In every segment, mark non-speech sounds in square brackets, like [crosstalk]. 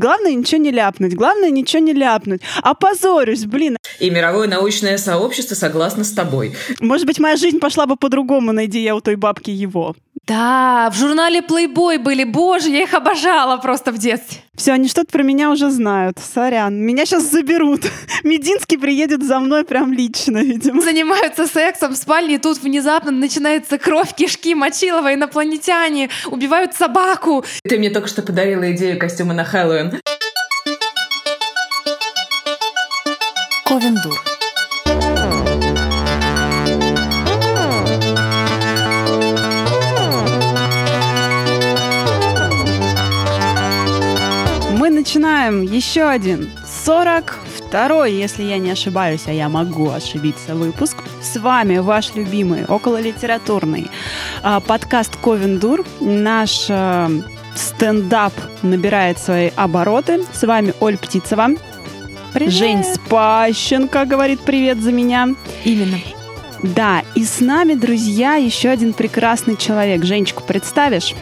Главное ничего не ляпнуть, главное ничего не ляпнуть. Опозорюсь, блин. И мировое научное сообщество согласно с тобой. Может быть, моя жизнь пошла бы по-другому, найди я у той бабки его. Да, в журнале Playboy были, боже, я их обожала просто в детстве. Все, они что-то про меня уже знают. Сорян. Меня сейчас заберут. [laughs] Мединский приедет за мной прям лично, видимо. Занимаются сексом в спальне, и тут внезапно начинается кровь, кишки, мочилова, инопланетяне убивают собаку. Ты мне только что подарила идею костюма на Хэллоуин. Ковендур. Мы начинаем еще один 42-й, если я не ошибаюсь, а я могу ошибиться, выпуск. С вами ваш любимый окололитературный а, подкаст Ковендур. Наш а, стендап набирает свои обороты. С вами Оль Птицева. Привет. Жень Спащенко говорит привет за меня. Именно. Да, и с нами, друзья, еще один прекрасный человек. Женечку представишь?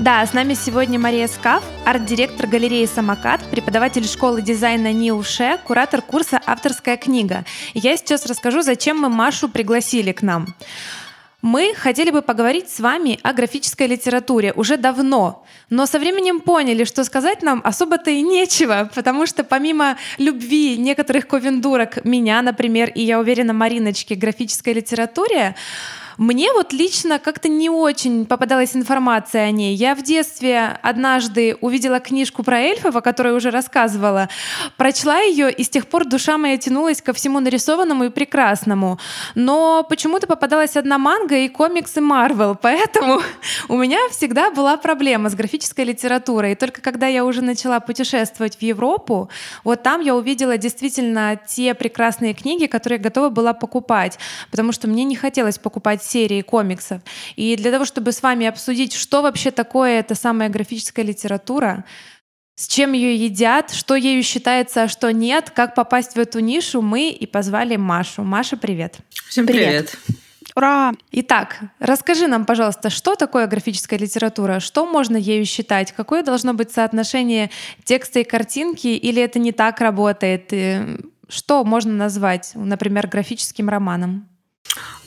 Да, с нами сегодня Мария Скаф, арт-директор галереи «Самокат», преподаватель школы дизайна НИУ ШЭ, куратор курса «Авторская книга». И я сейчас расскажу, зачем мы Машу пригласили к нам. Мы хотели бы поговорить с вами о графической литературе уже давно, но со временем поняли, что сказать нам особо-то и нечего, потому что помимо любви некоторых ковендурок, меня, например, и я уверена, Мариночки, к графической литературе, мне вот лично как-то не очень попадалась информация о ней. Я в детстве однажды увидела книжку про эльфов, о которой уже рассказывала, прочла ее, и с тех пор душа моя тянулась ко всему нарисованному и прекрасному. Но почему-то попадалась одна манга и комиксы Марвел, поэтому [laughs] у меня всегда была проблема с графической литературой. И только когда я уже начала путешествовать в Европу, вот там я увидела действительно те прекрасные книги, которые готова была покупать, потому что мне не хотелось покупать серии комиксов. И для того, чтобы с вами обсудить, что вообще такое эта самая графическая литература, с чем ее едят, что ею считается, а что нет, как попасть в эту нишу, мы и позвали Машу. Маша, привет. Всем привет. привет. Ура! Итак, расскажи нам, пожалуйста, что такое графическая литература, что можно ею считать, какое должно быть соотношение текста и картинки, или это не так работает, что можно назвать, например, графическим романом?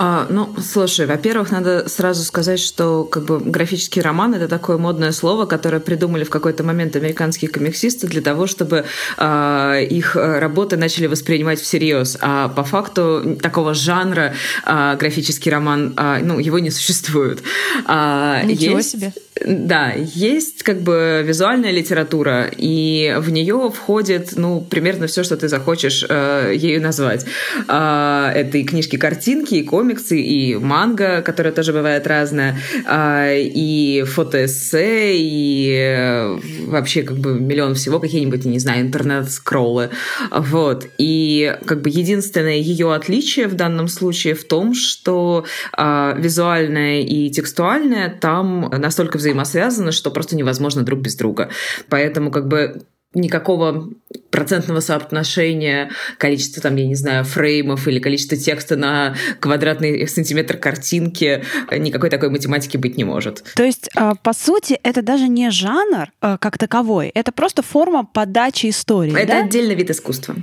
А, ну, слушай, во-первых, надо сразу сказать, что как бы графический роман это такое модное слово, которое придумали в какой-то момент американские комиксисты для того, чтобы а, их работы начали воспринимать всерьез. А по факту такого жанра а, графический роман, а, ну, его не существует. Ничего есть, себе. Да, есть как бы визуальная литература, и в нее входит, ну, примерно все, что ты захочешь э, ею назвать. Э, это и книжки, картинки, и комиксы, и манга, которая тоже бывает разная, э, и фотоэссе, и э, вообще как бы миллион всего, какие-нибудь, не знаю, интернет-скроллы. Вот. И как бы единственное ее отличие в данном случае в том, что э, визуальное и текстуальное там настолько взаимодействуют взаимосвязаны, что просто невозможно друг без друга. Поэтому как бы никакого процентного соотношения количества, там, я не знаю, фреймов или количества текста на квадратный сантиметр картинки, никакой такой математики быть не может. То есть, а, по сути, это даже не жанр а, как таковой, это просто форма подачи истории, Это да? отдельный вид искусства.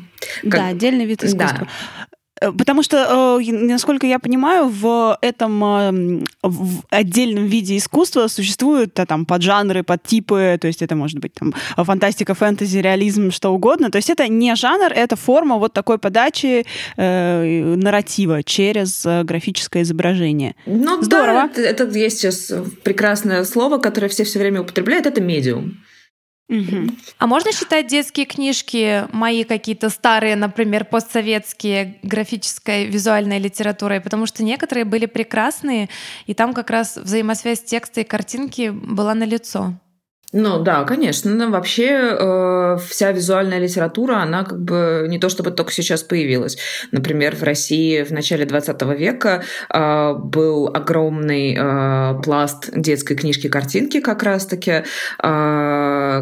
Как... Да, отдельный вид искусства. Да. Э, потому что, э, насколько я понимаю, в этом э, в отдельном виде искусства существуют там поджанры, подтипы, то есть это может быть там фантастика, фэнтези, реализм, что угодно. То есть это не жанр, это форма вот такой подачи э, нарратива через графическое изображение. Ну Здорово. да, это, это есть сейчас прекрасное слово, которое все все время употребляют, это медиум. Угу. А можно считать детские книжки, мои какие-то старые, например, постсоветские, графической, визуальной литературой? Потому что некоторые были прекрасные, и там как раз взаимосвязь текста и картинки была налицо. Ну да, конечно. Но вообще э, вся визуальная литература, она как бы не то чтобы только сейчас появилась. Например, в России в начале 20 века э, был огромный э, пласт детской книжки-картинки как раз-таки. Э,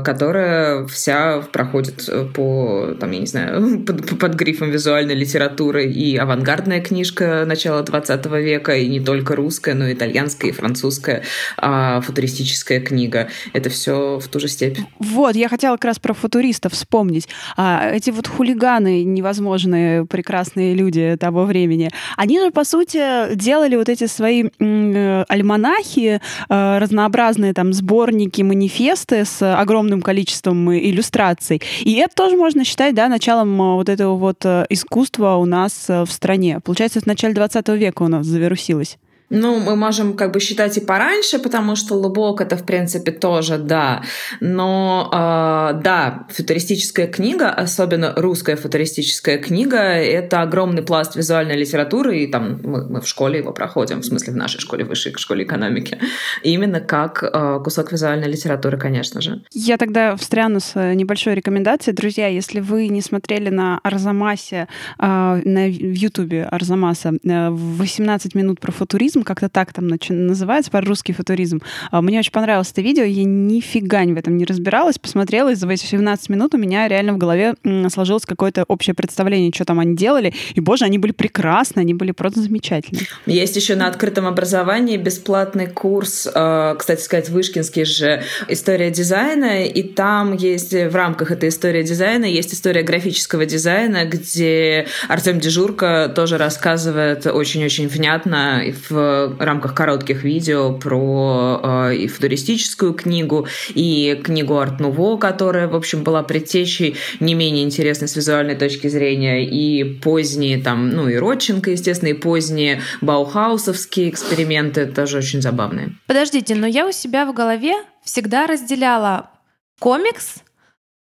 которая вся проходит по, там, я не знаю, [laughs] под, под грифом визуальной литературы и авангардная книжка начала 20 века, и не только русская, но и итальянская, и французская, а футуристическая книга. Это все в ту же степь. Вот, я хотела как раз про футуристов вспомнить. А, эти вот хулиганы, невозможные, прекрасные люди того времени, они же, по сути, делали вот эти свои э, альманахи, э, разнообразные там сборники, манифесты с огромным количеством иллюстраций. И это тоже можно считать, да, началом э, вот этого вот искусства у нас в стране. Получается, в начале 20 века у нас завирусилось. Ну, мы можем как бы считать и пораньше, потому что Лубок это, в принципе, тоже, да. Но, э, да, футуристическая книга, особенно русская футуристическая книга, это огромный пласт визуальной литературы, и там мы, мы в школе его проходим, в смысле в нашей школе высшей, школе экономики. Именно как э, кусок визуальной литературы, конечно же. Я тогда встряну с небольшой рекомендацией. Друзья, если вы не смотрели на Арзамасе, э, на Ютубе Арзамаса, э, 18 минут про футуризм, как-то так там называется, по-русски футуризм. А, мне очень понравилось это видео, я нифига в этом не разбиралась, посмотрела, и за эти 17 минут у меня реально в голове сложилось какое-то общее представление, что там они делали, и, боже, они были прекрасны, они были просто замечательные. Есть еще на открытом образовании бесплатный курс, а, кстати сказать, Вышкинский же «История дизайна», и там есть в рамках этой истории дизайна есть история графического дизайна, где Артем Дежурка тоже рассказывает очень-очень внятно в рамках коротких видео про э, и футуристическую книгу, и книгу Арт Нуво, которая, в общем, была предтечей не менее интересной с визуальной точки зрения, и поздние там, ну и Родченко, естественно, и поздние баухаусовские эксперименты тоже очень забавные. Подождите, но я у себя в голове всегда разделяла комикс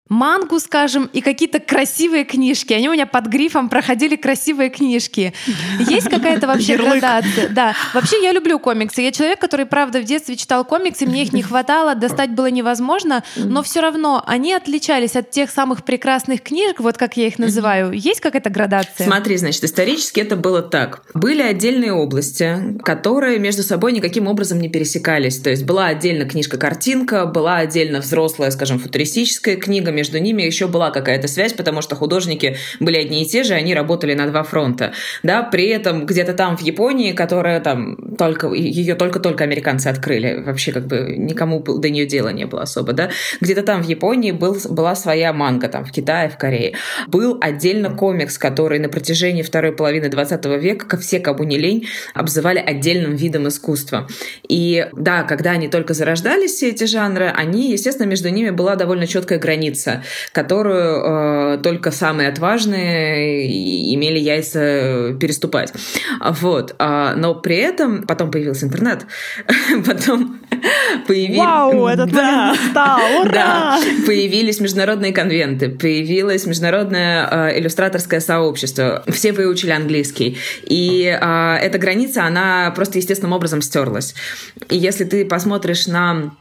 мангу, скажем, и какие-то красивые книжки. Они у меня под грифом проходили красивые книжки. Есть какая-то вообще градация? Да. Вообще я люблю комиксы. Я человек, который, правда, в детстве читал комиксы, мне их не хватало, достать было невозможно, но все равно они отличались от тех самых прекрасных книжек, вот как я их называю. Есть какая-то градация? Смотри, значит, исторически это было так. Были отдельные области, которые между собой никаким образом не пересекались. То есть была отдельно книжка-картинка, была отдельно взрослая, скажем, футуристическая книга, между ними еще была какая-то связь, потому что художники были одни и те же, они работали на два фронта. Да, при этом где-то там в Японии, которая там только, ее только-только американцы открыли, вообще как бы никому до нее дела не было особо, да, где-то там в Японии был, была своя манга, там в Китае, в Корее. Был отдельно комикс, который на протяжении второй половины 20 века все, кому не лень, обзывали отдельным видом искусства. И да, когда они только зарождались, все эти жанры, они, естественно, между ними была довольно четкая граница граница, которую э, только самые отважные имели яйца переступать. Вот. А, но при этом потом появился интернет, [laughs] потом появились... Вау, этот да. стал, ура! Да, появились международные конвенты, появилось международное э, иллюстраторское сообщество, все выучили английский, и э, эта граница, она просто естественным образом стерлась. И если ты посмотришь на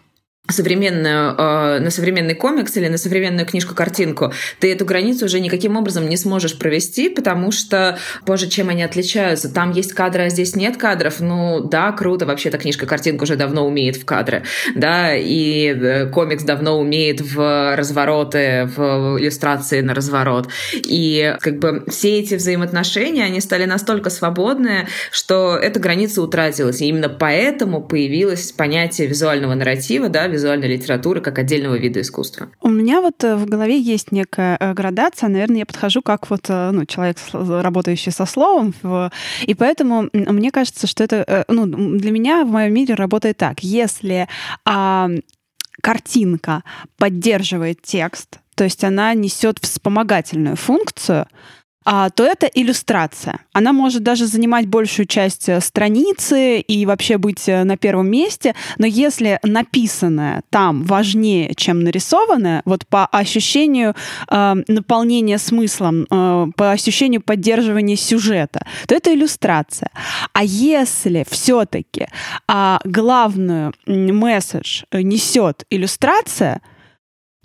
современную, э, на современный комикс или на современную книжку-картинку, ты эту границу уже никаким образом не сможешь провести, потому что, боже, чем они отличаются? Там есть кадры, а здесь нет кадров. Ну, да, круто, вообще-то книжка-картинка уже давно умеет в кадры, да, и э, комикс давно умеет в развороты, в иллюстрации на разворот. И как бы все эти взаимоотношения, они стали настолько свободные, что эта граница утратилась. И именно поэтому появилось понятие визуального нарратива, да, визуальной литературы как отдельного вида искусства? У меня вот э, в голове есть некая э, градация. Наверное, я подхожу как вот э, ну, человек, работающий со словом. И поэтому мне кажется, что это ну, для меня в моем мире работает так. Если а, картинка поддерживает текст, то есть она несет вспомогательную функцию, то это иллюстрация. Она может даже занимать большую часть э, страницы и вообще быть э, на первом месте, но если написанное там важнее, чем нарисованное, вот по ощущению э, наполнения смыслом, э, по ощущению поддерживания сюжета, то это иллюстрация. А если все-таки э, главную месседж несет иллюстрация,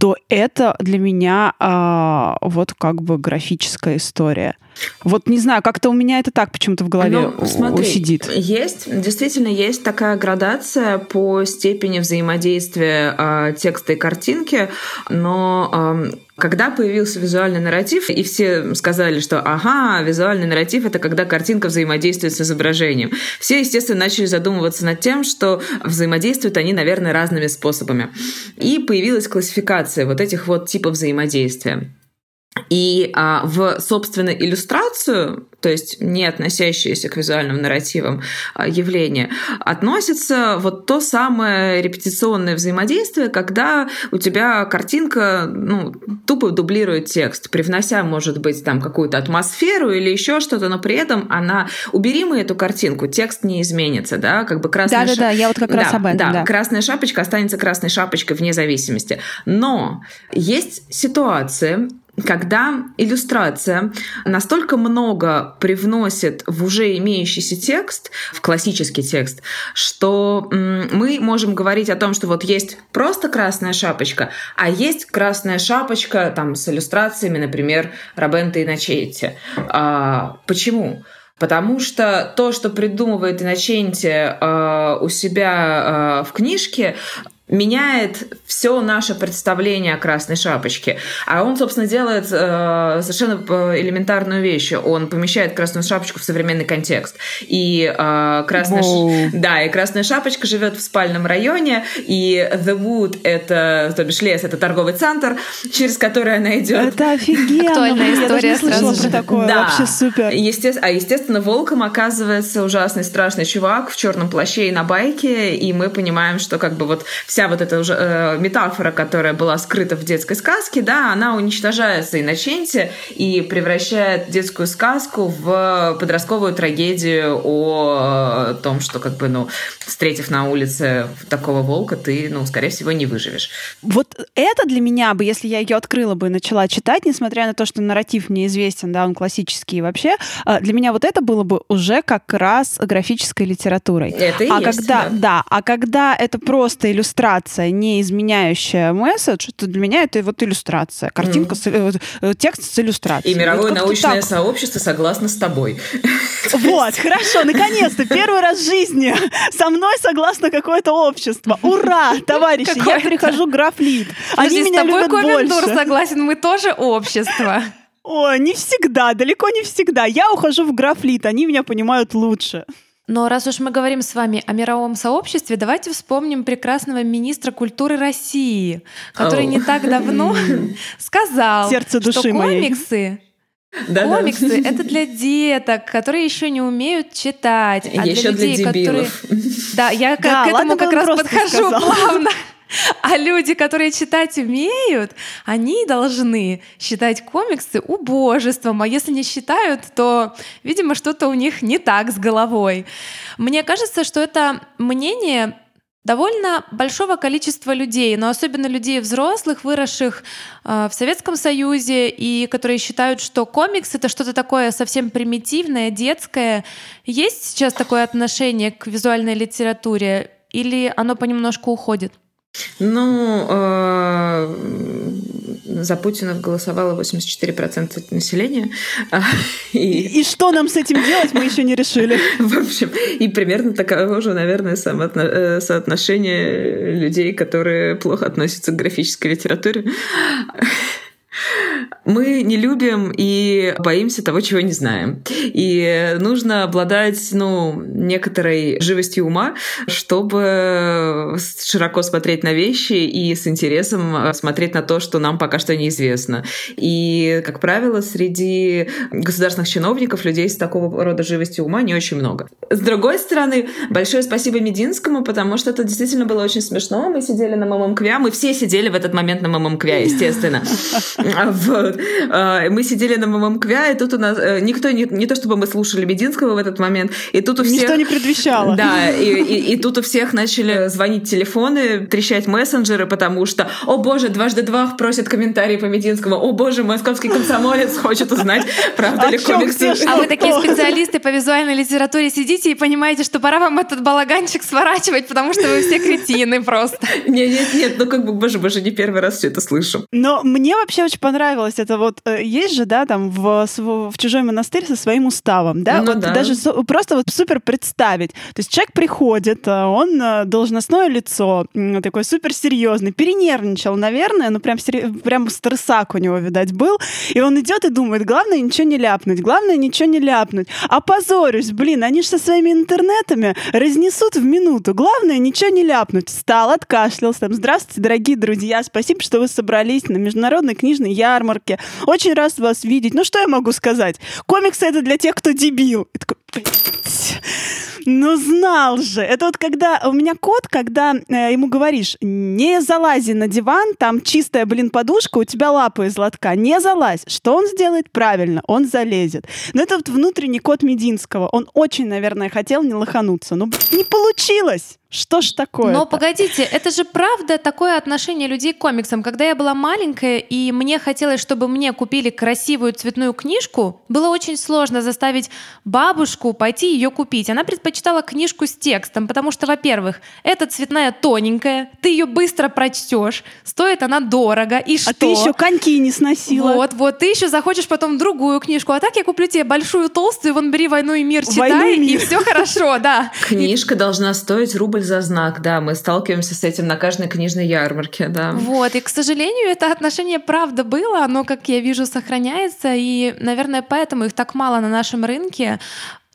то это для меня э, вот как бы графическая история. Вот не знаю, как-то у меня это так почему-то в голове ну, смотри, сидит. Есть, действительно, есть такая градация по степени взаимодействия э, текста и картинки, но э, когда появился визуальный нарратив, и все сказали, что ага, визуальный нарратив это когда картинка взаимодействует с изображением. Все, естественно, начали задумываться над тем, что взаимодействуют они, наверное, разными способами. И появилась классификация вот этих вот типов взаимодействия. И а, в, собственно, иллюстрацию, то есть не относящиеся к визуальным нарративам а, явления, относится вот то самое репетиционное взаимодействие, когда у тебя картинка ну, тупо дублирует текст, привнося, может быть, там какую-то атмосферу или еще что-то, но при этом она... Убери мы эту картинку, текст не изменится, да, как бы красная... Да-да-да, ша... я вот как раз да, об этом, да, да. красная шапочка останется красной шапочкой вне зависимости. Но есть ситуации, когда иллюстрация настолько много привносит в уже имеющийся текст, в классический текст, что мы можем говорить о том, что вот есть просто красная шапочка, а есть красная шапочка там с иллюстрациями, например, Робента и Начетти. А, почему? Потому что то, что придумывает Инноченти э, у себя э, в книжке, меняет все наше представление о красной шапочке. А он, собственно, делает э, совершенно э, элементарную вещь. Он помещает красную шапочку в современный контекст. И э, красная, ш... да, и красная шапочка живет в спальном районе, и The Wood это, то бишь лес, это торговый центр, [laughs] через который она идет. Это офигенно! Актуальная история. Я не слышала про такое. Да. Вообще супер. Есте... А естественно, волком оказывается ужасный страшный чувак в черном плаще и на байке, и мы понимаем, что как бы вот вся вся вот эта уже э, метафора, которая была скрыта в детской сказке, да, она уничтожается Инноченте и превращает детскую сказку в подростковую трагедию о том, что как бы, ну, встретив на улице такого волка, ты, ну, скорее всего, не выживешь. Вот это для меня бы, если я ее открыла бы и начала читать, несмотря на то, что нарратив мне известен, да, он классический вообще, э, для меня вот это было бы уже как раз графической литературой. Это и а есть, когда, да. да, а когда это просто иллюстрация иллюстрация, не изменяющая месседж, то для меня это вот иллюстрация. Картинка, mm-hmm. с, э, текст с иллюстрацией. И мировое вот научное так. сообщество согласно с тобой. [laughs] Вот, хорошо, наконец-то, первый раз в жизни со мной согласно какое-то общество. Ура, товарищи, я перехожу графлит. Они меня любят больше. согласен, мы тоже общество. О, не всегда, далеко не всегда. Я ухожу в графлит, они меня понимают лучше. Но раз уж мы говорим с вами о мировом сообществе, давайте вспомним прекрасного министра культуры России, который oh. не так давно [laughs] сказал, Сердце души что комиксы да, Комиксы да. это для деток, которые еще не умеют читать, а еще для людей, для которые. Да, я да, к этому как раз подхожу сказал. плавно. [laughs] А люди, которые читать умеют, они должны считать комиксы убожеством. А если не считают, то, видимо, что-то у них не так с головой. Мне кажется, что это мнение довольно большого количества людей, но особенно людей взрослых, выросших э, в Советском Союзе и которые считают, что комикс это что-то такое совсем примитивное, детское. Есть сейчас такое отношение к визуальной литературе или оно понемножку уходит? Ну, э, за Путина голосовало 84% населения. [laughs] И... и что нам с этим делать, мы еще не решили. [laughs] В общем, и примерно такое же, наверное, э, соотношение людей, которые плохо относятся к графической литературе. Мы не любим и боимся того, чего не знаем. И нужно обладать, ну, некоторой живостью ума, чтобы широко смотреть на вещи и с интересом смотреть на то, что нам пока что неизвестно. И, как правило, среди государственных чиновников людей с такого рода живостью ума не очень много. С другой стороны, большое спасибо Мединскому, потому что это действительно было очень смешно. Мы сидели на ММКВЯ, мы все сидели в этот момент на ММКВЯ, естественно. [laughs] В э, мы сидели на ММКВЯ, и тут у нас э, никто не, не то чтобы мы слушали Мединского в этот момент, и тут у всех... Ничто не предвещало. Да, и, и, и тут у всех начали звонить телефоны, трещать мессенджеры, потому что, о боже, дважды два просит комментарии по Мединскому, о боже, московский комсомолец хочет узнать, правда ли комиксы. А вы такие специалисты по визуальной литературе сидите и понимаете, что пора вам этот балаганчик сворачивать, потому что вы все кретины просто. Нет, нет, нет, ну как бы, боже, боже, не первый раз все это слышу. Но мне вообще очень понравилось это вот, э, есть же, да, там в, в чужой монастырь со своим уставом, да, ну, вот да. даже просто вот супер представить. То есть человек приходит, э, он э, должностное лицо, такой супер серьезный, перенервничал, наверное, ну прям, прям стрессак у него, видать, был, и он идет и думает, главное ничего не ляпнуть, главное ничего не ляпнуть. Опозорюсь, блин, они же со своими интернетами разнесут в минуту. Главное ничего не ляпнуть. Встал, откашлялся. Там, Здравствуйте, дорогие друзья, спасибо, что вы собрались на международной книжной ярмарке. Очень рад вас видеть. Ну, что я могу сказать? Комиксы — это для тех, кто дебил. И такой, ну, знал же. Это вот когда... У меня кот, когда э, ему говоришь, не залази на диван, там чистая, блин, подушка, у тебя лапы из лотка. Не залазь. Что он сделает? Правильно, он залезет. Но это вот внутренний кот Мединского. Он очень, наверное, хотел не лохануться. Но не получилось. Что ж такое? Но погодите, это же правда такое отношение людей к комиксам. Когда я была маленькая, и мне хотелось, чтобы мне купили красивую цветную книжку, было очень сложно заставить бабушку пойти ее купить. Она предпочитала книжку с текстом, потому что, во-первых, эта цветная тоненькая, ты ее быстро прочтешь, стоит она дорого, и что? А ты еще коньки не сносила. Вот, вот, ты еще захочешь потом другую книжку, а так я куплю тебе большую толстую, вон бери «Войну и мир», читай, «Войну и, мир». и все хорошо, да. [laughs] Книжка должна стоить рубль рубль за знак, да, мы сталкиваемся с этим на каждой книжной ярмарке, да. Вот, и, к сожалению, это отношение правда было, оно, как я вижу, сохраняется, и, наверное, поэтому их так мало на нашем рынке.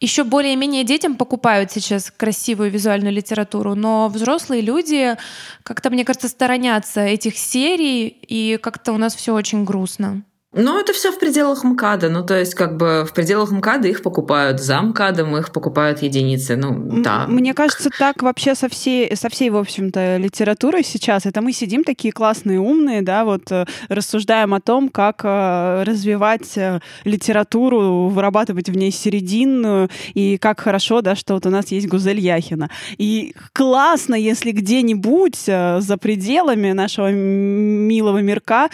Еще более-менее детям покупают сейчас красивую визуальную литературу, но взрослые люди как-то, мне кажется, сторонятся этих серий, и как-то у нас все очень грустно. Ну, это все в пределах МКАДа. Ну, то есть, как бы в пределах МКАДа их покупают, за МКАДом их покупают единицы. Ну, да. Мне кажется, так вообще со всей, со всей, в общем-то, литературой сейчас. Это мы сидим такие классные, умные, да, вот э, рассуждаем о том, как э, развивать э, литературу, вырабатывать в ней серединную, и как хорошо, да, что вот у нас есть Гузель Яхина. И классно, если где-нибудь за пределами нашего милого мирка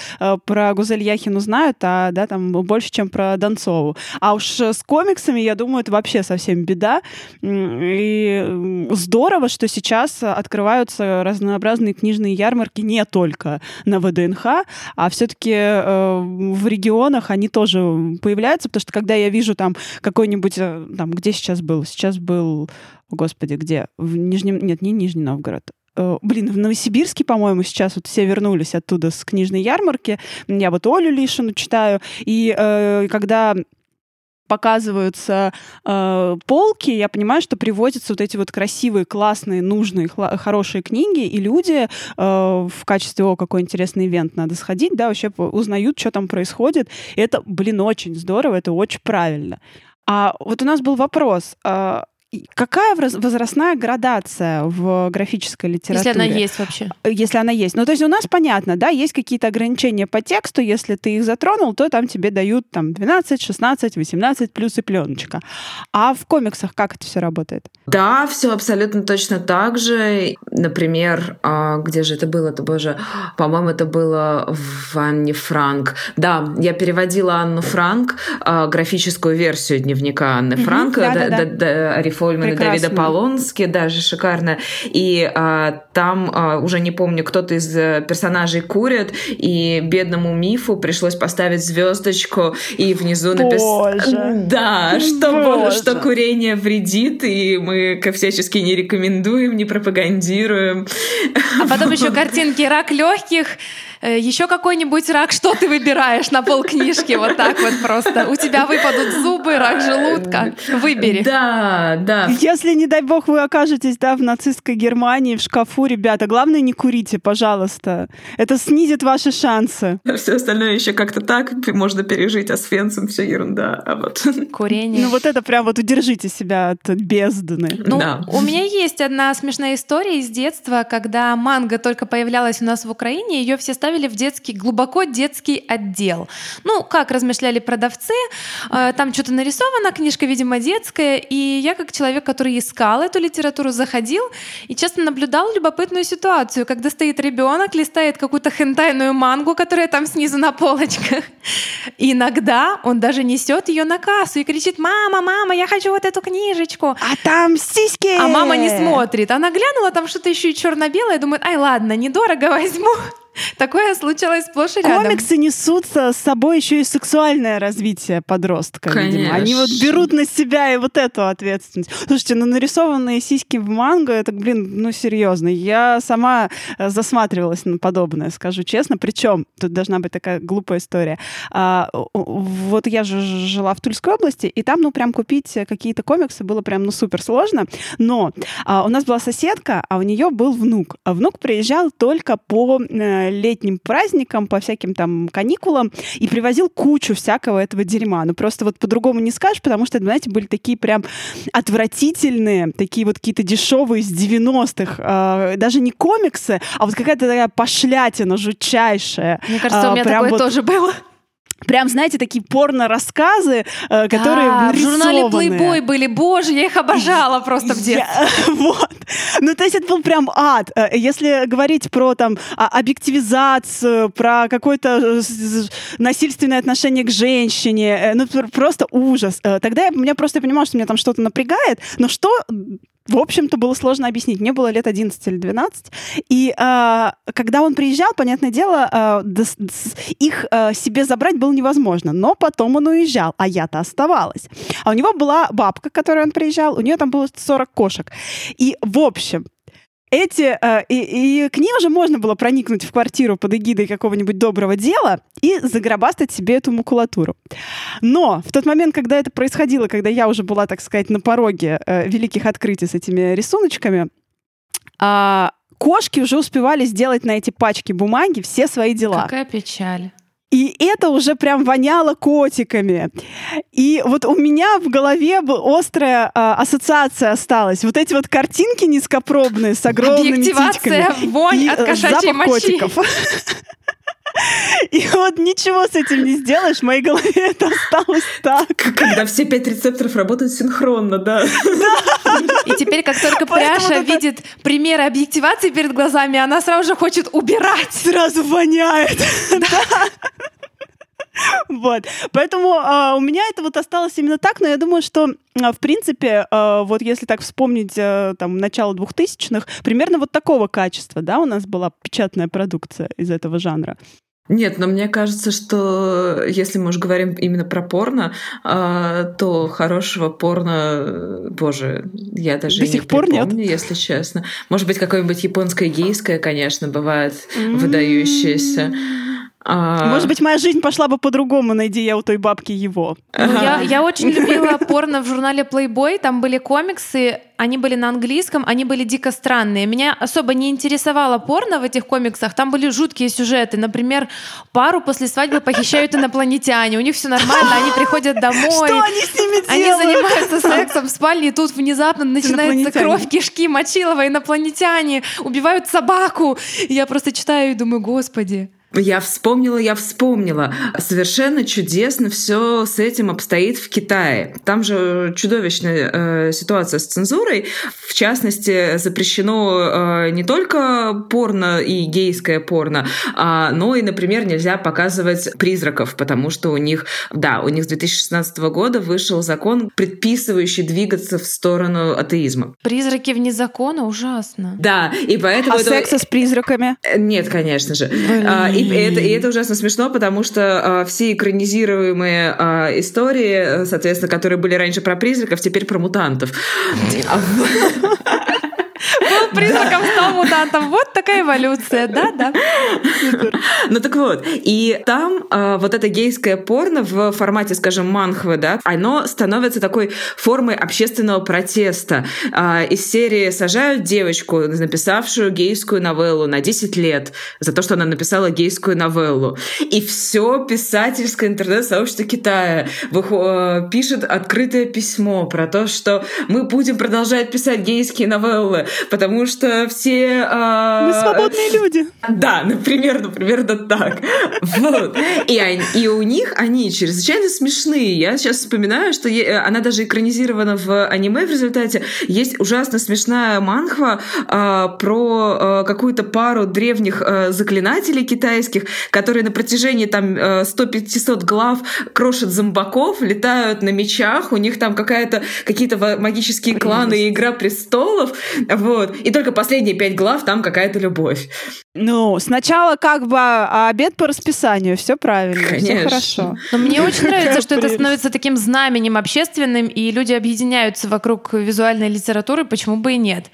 про Гузель Яхину знают, знают, а да, там больше, чем про Донцову. А уж с комиксами, я думаю, это вообще совсем беда. И здорово, что сейчас открываются разнообразные книжные ярмарки не только на ВДНХ, а все-таки э, в регионах они тоже появляются, потому что когда я вижу там какой-нибудь, э, там, где сейчас был? Сейчас был, господи, где? В Нижнем, нет, не Нижний Новгород, блин, в Новосибирске, по-моему, сейчас вот все вернулись оттуда с книжной ярмарки. Я вот Олю Лишину читаю. И э, когда показываются э, полки, я понимаю, что привозятся вот эти вот красивые, классные, нужные, хла- хорошие книги, и люди э, в качестве, о, какой интересный ивент, надо сходить, да, вообще узнают, что там происходит. И это, блин, очень здорово, это очень правильно. А вот у нас был вопрос. Э, Какая возрастная градация в графической литературе? Если она есть вообще. Если она есть. Ну, то есть у нас понятно, да, есть какие-то ограничения по тексту, если ты их затронул, то там тебе дают там 12, 16, 18 плюс и пленочка. А в комиксах как это все работает? Да, все абсолютно точно так же. Например, а, где же это было? Это, боже, по-моему, это было в Анне Франк. Да, я переводила Анну Франк, а, графическую версию дневника Анны Франк, да, да, да. Фольман и Давида Полонски, даже шикарно. И а, там а, уже не помню, кто-то из э, персонажей курит, и бедному мифу пришлось поставить звездочку и внизу написать, да, что, что курение вредит, и мы всячески не рекомендуем, не пропагандируем. А потом [laughs] еще картинки рак легких еще какой-нибудь рак, что ты выбираешь на пол книжки, вот так вот просто. У тебя выпадут зубы, рак желудка, выбери. Да, да. Если, не дай бог, вы окажетесь, да, в нацистской Германии, в шкафу, ребята, главное, не курите, пожалуйста. Это снизит ваши шансы. Все остальное еще как-то так можно пережить, а с фенсом все ерунда. А вот... Курение. Ну вот это прям вот удержите себя от бездны. Ну, да. у меня есть одна смешная история из детства, когда манга только появлялась у нас в Украине, ее все ставили доставили в детский, глубоко детский отдел. Ну, как размышляли продавцы, э, там что-то нарисовано, книжка, видимо, детская, и я как человек, который искал эту литературу, заходил и часто наблюдал любопытную ситуацию, когда стоит ребенок, листает какую-то хентайную мангу, которая там снизу на полочках. И иногда он даже несет ее на кассу и кричит: Мама, мама, я хочу вот эту книжечку. А там сиськи! А мама не смотрит. Она глянула, там что-то еще и черно-белое, думает, ай, ладно, недорого возьму. Такое случалось сплошь и рядом. Комиксы несут с собой еще и сексуальное развитие подростка, Конечно. видимо. Они вот берут на себя и вот эту ответственность. Слушайте, ну нарисованные сиськи в манго, это, блин, ну серьезно. Я сама э, засматривалась на подобное, скажу честно. Причем, тут должна быть такая глупая история. А, вот я же жила в Тульской области, и там, ну, прям купить какие-то комиксы было прям, ну, супер сложно. Но а, у нас была соседка, а у нее был внук. А внук приезжал только по э, летним праздникам, по всяким там каникулам и привозил кучу всякого этого дерьма. Ну, просто вот по-другому не скажешь, потому что, знаете, были такие прям отвратительные, такие вот какие-то дешевые из 90-х, э, а, даже не комиксы, а вот какая-то такая пошлятина жутчайшая. Мне кажется, у а, меня такое вот... тоже было прям, знаете, такие порно-рассказы, э, которые да, в журнале Playboy были, боже, я их обожала [laughs] просто в детстве. [laughs] вот. Ну, то есть это был прям ад. Э, если говорить про там объективизацию, про какое-то э, насильственное отношение к женщине, ну, просто ужас. Тогда я, меня просто понимала, что меня там что-то напрягает, но что в общем-то, было сложно объяснить. Мне было лет 11 или 12. И э, когда он приезжал, понятное дело, э, их э, себе забрать было невозможно. Но потом он уезжал, а я-то оставалась. А у него была бабка, к которой он приезжал, у нее там было 40 кошек. И, в общем, эти, э, и, и к ним же можно было проникнуть в квартиру под эгидой какого-нибудь доброго дела и загробастать себе эту макулатуру. Но в тот момент, когда это происходило, когда я уже была, так сказать, на пороге э, великих открытий с этими рисуночками, э, кошки уже успевали сделать на эти пачки бумаги все свои дела. Какая печаль. И это уже прям воняло котиками. И вот у меня в голове острая а, ассоциация осталась. Вот эти вот картинки низкопробные с огромными Объективация, титьками. вонь и от кошачьей мочи. котиков. [laughs] [laughs] И вот ничего с этим не сделаешь, в моей голове это осталось так. Когда все пять рецепторов работают синхронно, да. И теперь, как только Пряша видит примеры объективации перед глазами, она сразу же хочет убирать. Сразу воняет. [laughs] Вот. Поэтому э, у меня это вот осталось именно так, но я думаю, что, э, в принципе, э, вот если так вспомнить э, там начало двухтысячных, примерно вот такого качества, да, у нас была печатная продукция из этого жанра. Нет, но мне кажется, что если мы уж говорим именно про порно, э, то хорошего порно, боже, я даже До не сих пор припомню, нет. если честно. Может быть, какое-нибудь японское гейское, конечно, бывает выдающееся. А... Может быть, моя жизнь пошла бы по-другому, найди я у той бабки его. Ну, я, я очень любила порно в журнале Playboy. Там были комиксы, они были на английском, они были дико странные. Меня особо не интересовало порно в этих комиксах. Там были жуткие сюжеты. Например, пару после свадьбы похищают инопланетяне. У них все нормально, они приходят домой. Что они с ними делают? Они занимаются сексом в спальне, и тут внезапно начинается кровь, кишки, мочилова, инопланетяне убивают собаку. И я просто читаю и думаю, господи. Я вспомнила, я вспомнила. Совершенно чудесно все с этим обстоит в Китае. Там же чудовищная э, ситуация с цензурой. В частности, запрещено э, не только порно и гейское порно, а, но и, например, нельзя показывать призраков, потому что у них, да, у них с 2016 года вышел закон, предписывающий двигаться в сторону атеизма. Призраки вне закона ужасно. Да, и поэтому... А это... секса с призраками? Э, нет, конечно же. Блин. И это, и это ужасно смешно, потому что а, все экранизируемые а, истории, соответственно, которые были раньше про призраков, теперь про мутантов. Призраком, стал мутантом. Вот такая эволюция, да, да. Ну так вот, и там э, вот это гейское порно в формате, скажем, манхвы, да, оно становится такой формой общественного протеста. Э, из серии сажают девочку, написавшую гейскую новеллу на 10 лет за то, что она написала гейскую новеллу. И все писательское интернет-сообщество Китая э, пишет открытое письмо про то, что мы будем продолжать писать гейские новеллы, потому потому что все... Э, Мы свободные люди. Да, например, например, да так. Вот. И, они, и у них они чрезвычайно смешные. Я сейчас вспоминаю, что е, она даже экранизирована в аниме в результате. Есть ужасно смешная манхва э, про э, какую-то пару древних э, заклинателей китайских, которые на протяжении там э, 100-500 глав крошат зомбаков, летают на мечах, у них там какая-то какие-то магические кланы и игра престолов, вот. И только последние пять глав там какая-то любовь. Ну, сначала как бы обед по расписанию, все правильно, все хорошо. Но мне очень нравится, что это становится таким знаменем общественным, и люди объединяются вокруг визуальной литературы, почему бы и нет.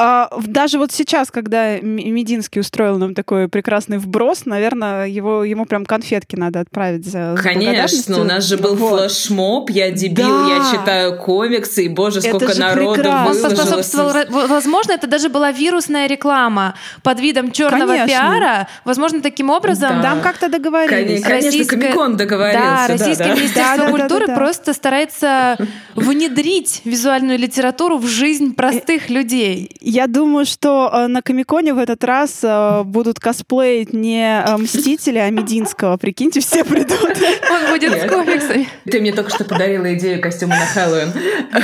А, даже вот сейчас, когда Мединский устроил нам такой прекрасный вброс, наверное, его, ему прям конфетки надо отправить за Конечно, у нас же был вот. флешмоб, я дебил, да. я читаю комиксы, и боже, сколько это народу прекрасно. выложилось. Возможно, это даже была вирусная реклама под видом черного конечно. пиара. Возможно, таким образом... Да. Там как-то договорились. Конечно, Российское... Комикон договорился. Да, Российское да, Министерство да, культуры да, да. просто старается внедрить визуальную литературу в жизнь простых людей я думаю, что э, на Комиконе в этот раз э, будут косплеить не э, Мстителя, а Мединского. Прикиньте, все придут. Он будет с комиксами. Ты мне только что подарила идею костюма на Хэллоуин.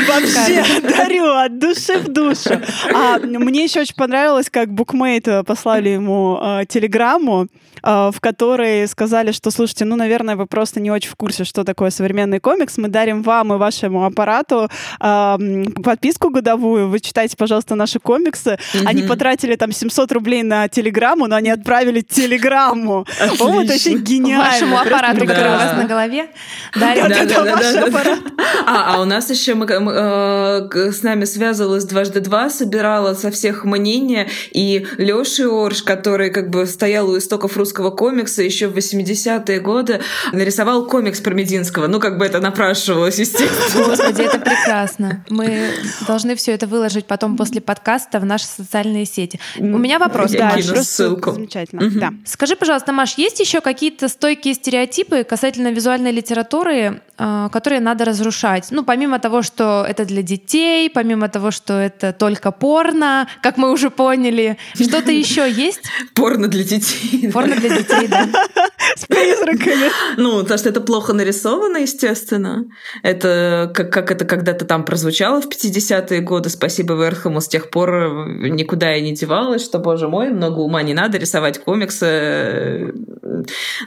Вообще дарю от души в душу. А мне еще очень понравилось, как букмейт послали ему телеграмму, в которой сказали, что, слушайте, ну, наверное, вы просто не очень в курсе, что такое современный комикс. Мы дарим вам и вашему аппарату подписку годовую. Вы читайте, пожалуйста, наши комиксы комиксы. Mm-hmm. Они потратили там 700 рублей на телеграмму, но они отправили телеграмму. О, это вообще гениально. Вашему аппарату, который у вас на голове. [laughs] Да, да, да. А, а у нас еще э, с нами связывалась дважды два, собирала со всех мнения, и Лёша Орш, который как бы стоял у истоков русского комикса еще в 80-е годы, нарисовал комикс про Мединского. Ну, как бы это напрашивалось, естественно. Господи, это прекрасно. Мы должны все это выложить потом после подкаста подкаста в наши социальные сети. У меня вопрос. Я да, кину ссылку. Замечательно. Угу. Да. Скажи, пожалуйста, Маш, есть еще какие-то стойкие стереотипы касательно визуальной литературы, а, которые надо разрушать? Ну, помимо того, что это для детей, помимо того, что это только порно, как мы уже поняли, что-то [laughs] еще есть? Порно для детей. Порно для детей, да. [laughs] С призраками. Ну, то, что это плохо нарисовано, естественно. Это как, как это когда-то там прозвучало в 50-е годы. Спасибо Верхому. С тех пор никуда я не девалась, что, боже мой, много ума не надо рисовать комиксы.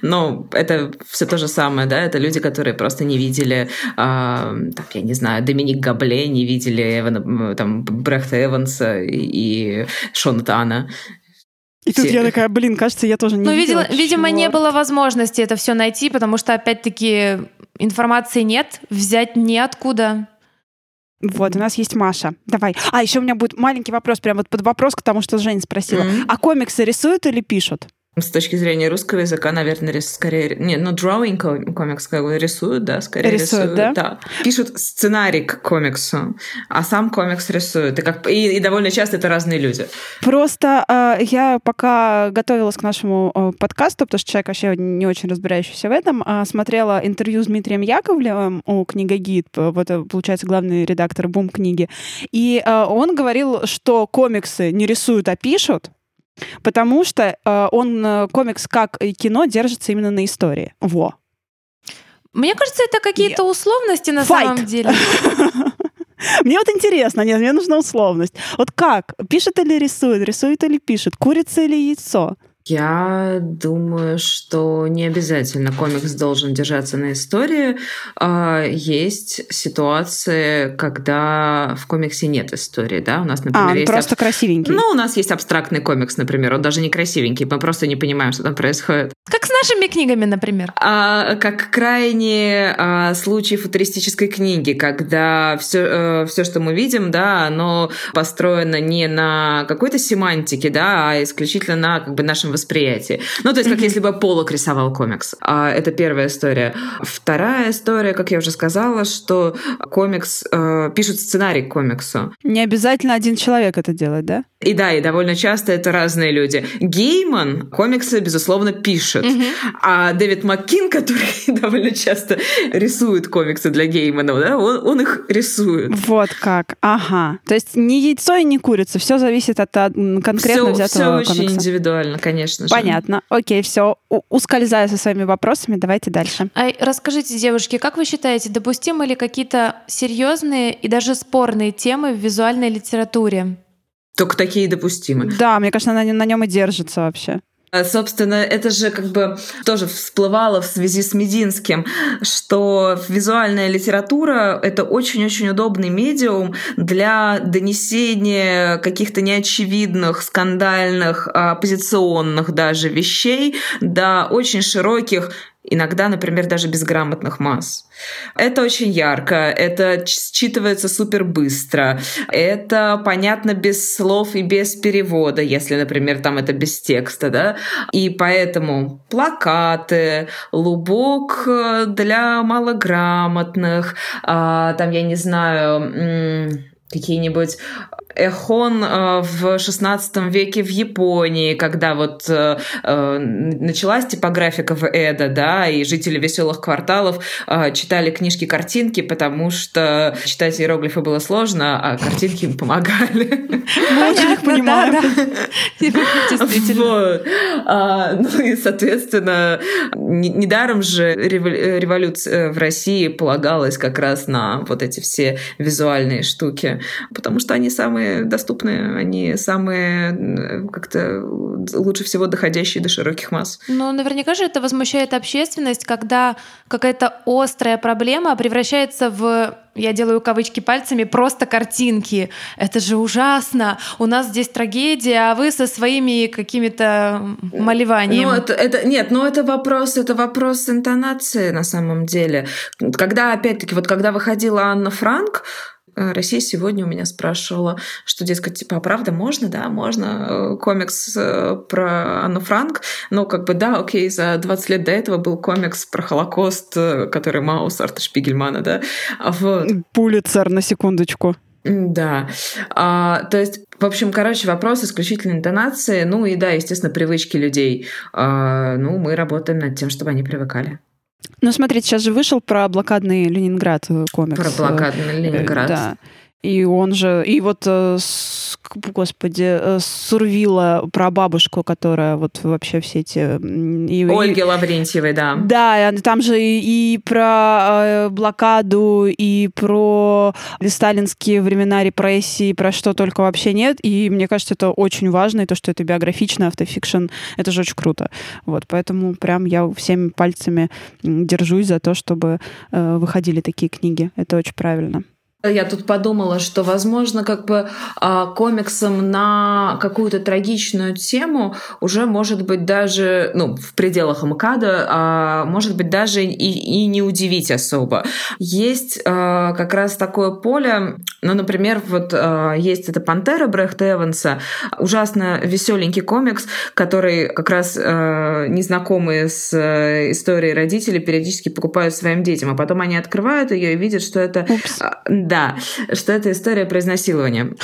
Но это все то же самое, да, это люди, которые просто не видели, э, там, я не знаю, Доминик Габле, не видели Эвана, там, Брехта Эванса и, и Шона Тана. И тут я такая, блин, кажется, я тоже не Ну, видела. видела, видимо, не было возможности это все найти, потому что, опять-таки, информации нет, взять неоткуда. Вот, у нас есть Маша. Давай. А, еще у меня будет маленький вопрос, прям вот под вопрос к тому, что Женя спросила. Mm-hmm. А комиксы рисуют или пишут? С точки зрения русского языка, наверное, скорее... Не, ну, drawing комикс как бы рисуют, да, скорее рисуют. рисуют да? да. Пишут сценарий к комиксу, а сам комикс рисуют. И, как... и, и довольно часто это разные люди. Просто э, я пока готовилась к нашему э, подкасту, потому что человек вообще не очень разбирающийся в этом, э, смотрела интервью с Дмитрием Яковлевым у книгогид, вот, получается, главный редактор Бум книги, и э, он говорил, что комиксы не рисуют, а пишут, Потому что э, он, э, комикс, как и кино, держится именно на истории. Во. Мне кажется, это какие-то условности на Fight. самом деле. [laughs] Мне вот интересно, нет, мне нужна условность. Вот как? Пишет или рисует? Рисует или пишет? Курица или яйцо? Я думаю, что не обязательно комикс должен держаться на истории. А, есть ситуации, когда в комиксе нет истории, да? У нас, например, а, он есть просто аб... красивенький. Ну, у нас есть абстрактный комикс, например, он даже не красивенький, мы просто не понимаем, что там происходит. Как с нашими книгами, например. А, как крайне а, случай футуристической книги, когда все, а, э, все, что мы видим, да, оно построено не на какой-то семантике, да, а исключительно на как бы нашем восприятии. Ну, то есть, как если бы Полок рисовал комикс. А, это первая история. Вторая история, как я уже сказала, что комикс э, пишет сценарий к комиксу. Не обязательно один человек это делает, да? И да, и довольно часто это разные люди. Гейман комиксы, безусловно, пишет. Mm-hmm. А Дэвид Маккин, который [laughs] довольно часто рисует комиксы для Геймана, да, он, он их рисует. Вот как. Ага. То есть ни яйцо и ни курица. Все зависит от конкретно все, взятого все комикса. очень индивидуально, конечно же. Понятно. Окей, все. Ускользая со своими вопросами, давайте дальше. А расскажите, девушки, как вы считаете, допустимы ли какие-то серьезные и даже спорные темы в визуальной литературе? Только такие допустимы. Да, мне кажется, она на нем и держится вообще. А, собственно, это же как бы тоже всплывало в связи с Мединским, что визуальная литература — это очень-очень удобный медиум для донесения каких-то неочевидных, скандальных, оппозиционных даже вещей до очень широких иногда, например, даже безграмотных масс. Это очень ярко, это считывается супер быстро, это понятно без слов и без перевода, если, например, там это без текста, да, и поэтому плакаты, лубок э, для малограмотных, а, там, я не знаю, какие-нибудь эхон э, в 16 веке в Японии, когда вот э, э, началась типографика в Эда, да, и жители веселых кварталов читали книжки-картинки, потому что читать иероглифы было сложно, а картинки им помогали. Мы очень их понимаем. Действительно. Вот. А, ну и, соответственно, недаром же революция в России полагалась как раз на вот эти все визуальные штуки, потому что они самые доступные, они самые как-то лучше всего доходящие до широких масс. Ну, наверняка же это возмущает общественность, когда какая-то острая проблема превращается в я делаю кавычки пальцами, просто картинки. Это же ужасно. У нас здесь трагедия, а вы со своими какими-то малеваниями. Ну, это, это, нет, ну это вопрос, это вопрос интонации на самом деле. Когда, опять-таки, вот когда выходила Анна Франк, Россия сегодня у меня спрашивала, что, дескать, типа, а правда можно, да, можно э, комикс э, про Анну Франк, ну, как бы, да, окей, за 20 лет до этого был комикс про Холокост, который Маус Арта Шпигельмана, да, а вот. Пулицер, на секундочку. Да. А, то есть, в общем, короче, вопрос исключительно интонации, ну и да, естественно, привычки людей. А, ну, мы работаем над тем, чтобы они привыкали. Ну, смотрите, сейчас же вышел про блокадный Ленинград э, комикс. Про блокадный э, Ленинград. Да. И он же, и вот, э, господи, Сурвила про бабушку, которая вот вообще все эти... И, Ольги и, Лаврентьевой, да. Да, там же и, и про блокаду, и про сталинские времена репрессий, про что только вообще нет. И мне кажется, это очень важно, и то, что это биографично, автофикшн, это же очень круто. Вот, поэтому прям я всеми пальцами держусь за то, чтобы выходили такие книги. Это очень правильно. Я тут подумала, что, возможно, как бы а, комиксом на какую-то трагичную тему уже может быть даже, ну, в пределах МКАДа, а, может быть даже и, и не удивить особо. Есть а, как раз такое поле, ну, например, вот есть эта «Пантера» Брехта Эванса, ужасно веселенький комикс, который как раз незнакомые с э, историей родители периодически покупают своим детям, а потом они открывают ее и видят, что это... Упс. Да, что это история про изнасилование.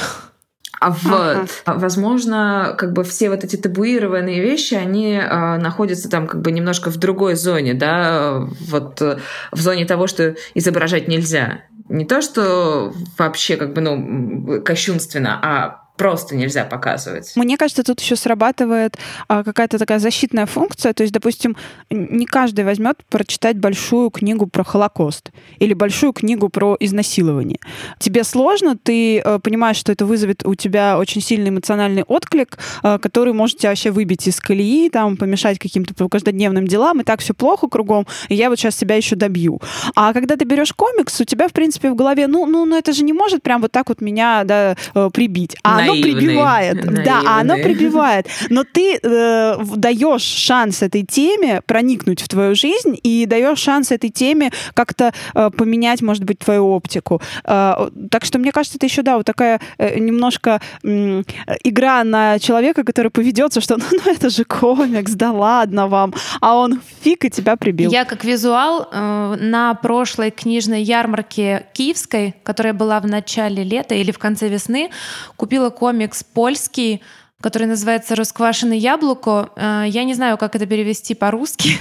А вот, ага. возможно, как бы все вот эти табуированные вещи, они э, находятся там как бы немножко в другой зоне, да, вот э, в зоне того, что изображать нельзя. Не то, что вообще как бы, ну, кощунственно, а просто нельзя показывать. Мне кажется, тут еще срабатывает а, какая-то такая защитная функция. То есть, допустим, не каждый возьмет прочитать большую книгу про Холокост или большую книгу про изнасилование. Тебе сложно, ты а, понимаешь, что это вызовет у тебя очень сильный эмоциональный отклик, а, который может тебя вообще выбить из колеи, там, помешать каким-то каждодневным делам, и так все плохо кругом, и я вот сейчас себя еще добью. А когда ты берешь комикс, у тебя, в принципе, в голове, ну, ну, ну это же не может прям вот так вот меня да, э, прибить. А оно прибивает. Наивный. Да, а оно прибивает. Но ты э, даешь шанс этой теме проникнуть в твою жизнь и даешь шанс этой теме как-то э, поменять, может быть, твою оптику. Э, так что мне кажется, это еще, да, вот такая э, немножко э, игра на человека, который поведется, что [laughs] ну, ну это же комикс, да ладно вам. А он фиг и тебя прибил. Я как визуал э, на прошлой книжной ярмарке киевской, которая была в начале лета или в конце весны, купила комикс польский, который называется «Расквашенное яблоко». Э, я не знаю, как это перевести по-русски.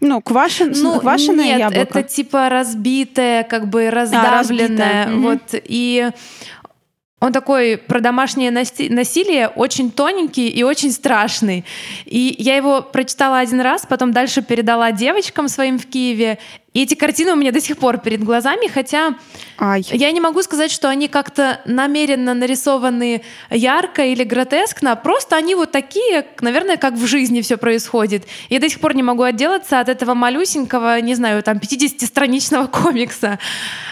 Ну, квашен, ну, квашеное нет, яблоко. это типа разбитое, как бы раздавленное. А, разбитое. Вот. И он такой про домашнее насилие, очень тоненький и очень страшный. И я его прочитала один раз, потом дальше передала девочкам своим в Киеве, и эти картины у меня до сих пор перед глазами, хотя Ай. я не могу сказать, что они как-то намеренно нарисованы ярко или гротескно, просто они вот такие, наверное, как в жизни все происходит. Я до сих пор не могу отделаться от этого малюсенького, не знаю, там 50-страничного [laughs] комикса.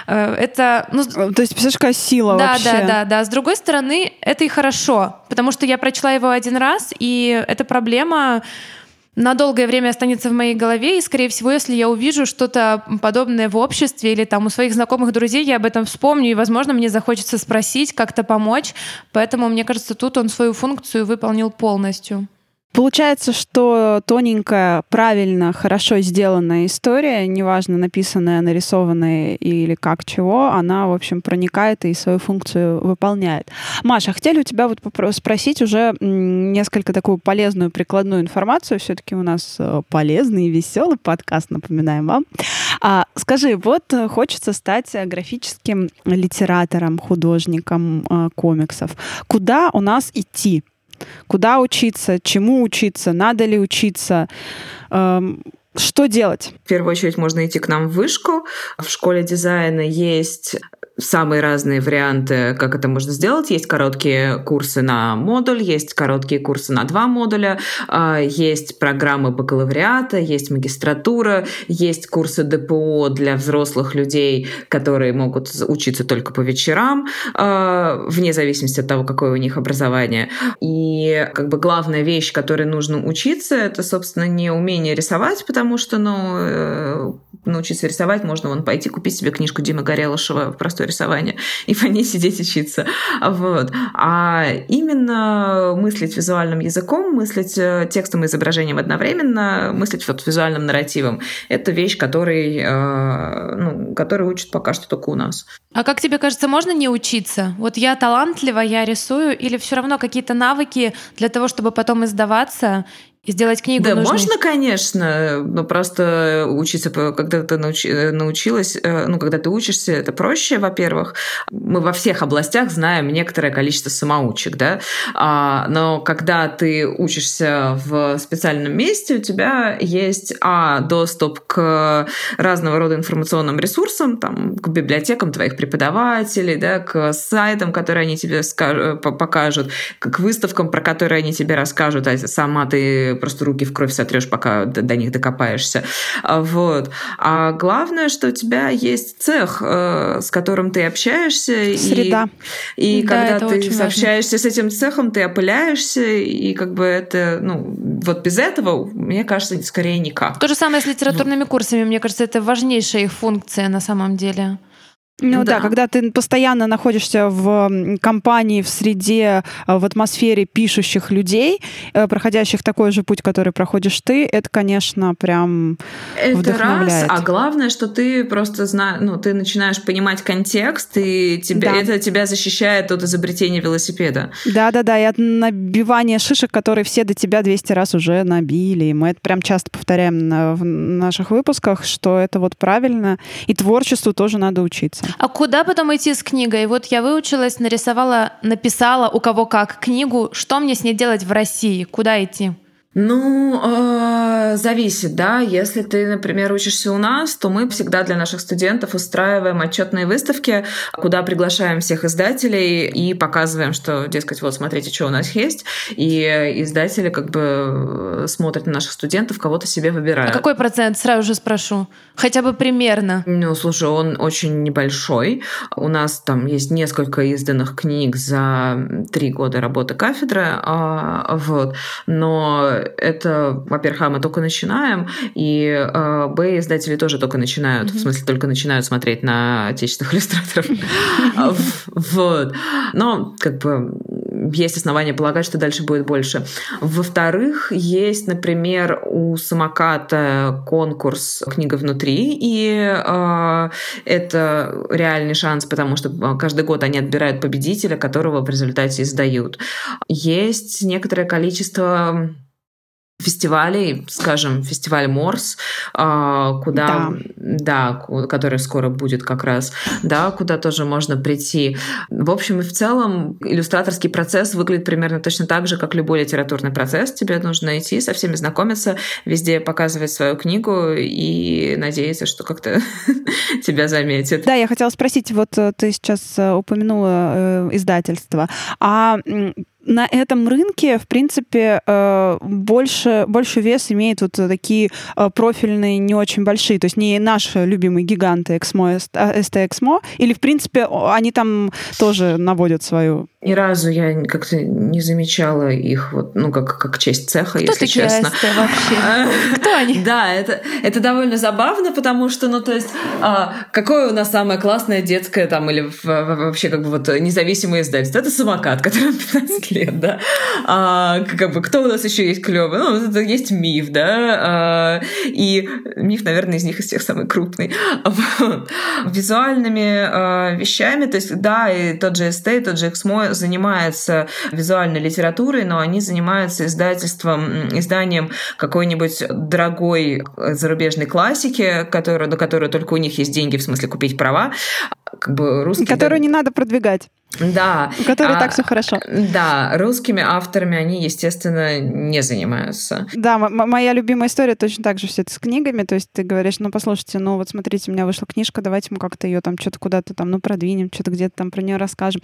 Э, это, ну, То есть, представляешь, какая сила да, вообще. Да, да, да. С другой стороны, это и хорошо, потому что я прочла его один раз, и эта проблема на долгое время останется в моей голове, и, скорее всего, если я увижу что-то подобное в обществе или там у своих знакомых друзей, я об этом вспомню, и, возможно, мне захочется спросить, как-то помочь. Поэтому, мне кажется, тут он свою функцию выполнил полностью. Получается, что тоненькая, правильно, хорошо сделанная история, неважно, написанная, нарисованная или как чего, она, в общем, проникает и свою функцию выполняет. Маша, хотели у тебя вот спросить уже несколько такую полезную прикладную информацию. Все-таки у нас э, полезный и веселый подкаст, напоминаем вам. А, скажи, вот э, хочется стать графическим литератором, художником э, комиксов. Куда у нас идти? Куда учиться, чему учиться, надо ли учиться, эм, что делать? В первую очередь можно идти к нам в вышку. В школе дизайна есть самые разные варианты, как это можно сделать. Есть короткие курсы на модуль, есть короткие курсы на два модуля, а, есть программы бакалавриата, есть магистратура, есть курсы ДПО для взрослых людей, которые могут учиться только по вечерам, а, вне зависимости от того, какое у них образование. И как бы главная вещь, которой нужно учиться, это, собственно, не умение рисовать, потому что, ну, э, научиться рисовать можно вон пойти купить себе книжку Димы Горелышева простой рисования и по ней сидеть учиться. Вот. А именно мыслить визуальным языком, мыслить э, текстом и изображением одновременно, мыслить вот визуальным нарративом, это вещь, который, э, ну, который учат пока что только у нас. А как тебе кажется, можно не учиться? Вот я талантлива, я рисую, или все равно какие-то навыки для того, чтобы потом издаваться, и сделать книгу Да, нужно... можно, конечно, но просто учиться, когда ты научи, научилась, э, ну, когда ты учишься, это проще, во-первых. Мы во всех областях знаем некоторое количество самоучек, да, а, но когда ты учишься в специальном месте, у тебя есть, а, доступ к разного рода информационным ресурсам, там, к библиотекам твоих преподавателей, да, к сайтам, которые они тебе скажут, покажут, к выставкам, про которые они тебе расскажут, а сама ты просто руки в кровь сотрешь, пока до, до них докопаешься. А, вот. А главное, что у тебя есть цех, э, с которым ты общаешься. Среда. И, и да, когда ты общаешься с этим цехом, ты опыляешься, и как бы это, ну, вот без этого, мне кажется, скорее никак. То же самое с литературными курсами. Мне кажется, это важнейшая их функция на самом деле. Ну да. да, когда ты постоянно находишься в компании, в среде, э, в атмосфере пишущих людей, э, проходящих такой же путь, который проходишь ты, это, конечно, прям это вдохновляет. раз, а главное, что ты просто знаешь, ну, ты начинаешь понимать контекст, и тебя, да. это тебя защищает от изобретения велосипеда. Да-да-да, и от набивания шишек, которые все до тебя 200 раз уже набили. И мы это прям часто повторяем в наших выпусках, что это вот правильно, и творчеству тоже надо учиться. А куда потом идти с книгой? Вот я выучилась, нарисовала, написала у кого как книгу. Что мне с ней делать в России? Куда идти? Ну, э, зависит, да. Если ты, например, учишься у нас, то мы всегда для наших студентов устраиваем отчетные выставки, куда приглашаем всех издателей и показываем, что, дескать, вот смотрите, что у нас есть. И издатели как бы смотрят на наших студентов, кого-то себе выбирают. А какой процент, сразу же спрошу? Хотя бы примерно. Ну, слушай, он очень небольшой. У нас там есть несколько изданных книг за три года работы кафедры. А, вот. Но это, во-первых, а, мы только начинаем, и э, б, издатели тоже только начинают, mm-hmm. в смысле, только начинают смотреть на отечественных [laughs] иллюстраторов. Вот. Но, как бы, есть основания полагать, что дальше будет больше. Во-вторых, есть, например, у самоката конкурс «Книга внутри», и э, это реальный шанс, потому что каждый год они отбирают победителя, которого в результате издают. Есть некоторое количество фестивалей, скажем, фестиваль Морс, а, куда, да. да, который скоро будет как раз, да, куда тоже можно прийти. В общем и в целом иллюстраторский процесс выглядит примерно точно так же, как любой литературный процесс. Тебе нужно идти, со всеми знакомиться, везде показывать свою книгу и надеяться, что как-то [laughs] тебя заметят. Да, я хотела спросить, вот э, ты сейчас э, упомянула э, издательство, а на этом рынке, в принципе, э, больше, больше вес имеют вот такие э, профильные, не очень большие, то есть не наши любимые гиганты Эксмо, СТ Эксмо, или, в принципе, они там тоже наводят свою ни разу я как-то не замечала их, вот, ну, как, как честь цеха, Кто если честно. АСТ вообще? [laughs] Кто они? Да, это, это довольно забавно, потому что, ну, то есть, а, какое у нас самое классное детское там, или вообще как бы вот независимое издательство? Это самокат, [laughs] которому 15 лет, да. А, как бы, кто у нас еще есть клевый? Ну, это есть миф, да. А, и миф, наверное, из них из всех самый крупный. [laughs] Визуальными а, вещами, то есть, да, и тот же СТ, и тот же Эксмо занимается визуальной литературой, но они занимаются издательством, изданием какой-нибудь дорогой зарубежной классики, которая, до которой только у них есть деньги, в смысле купить права, как бы русские... Которую да, не надо продвигать. Да. У которой а, так все хорошо. Да, русскими авторами они, естественно, не занимаются. Да, моя любимая история точно так же все это с книгами. То есть ты говоришь, ну, послушайте, ну, вот смотрите, у меня вышла книжка, давайте мы как-то ее там что-то куда-то там, ну, продвинем, что-то где-то там про нее расскажем.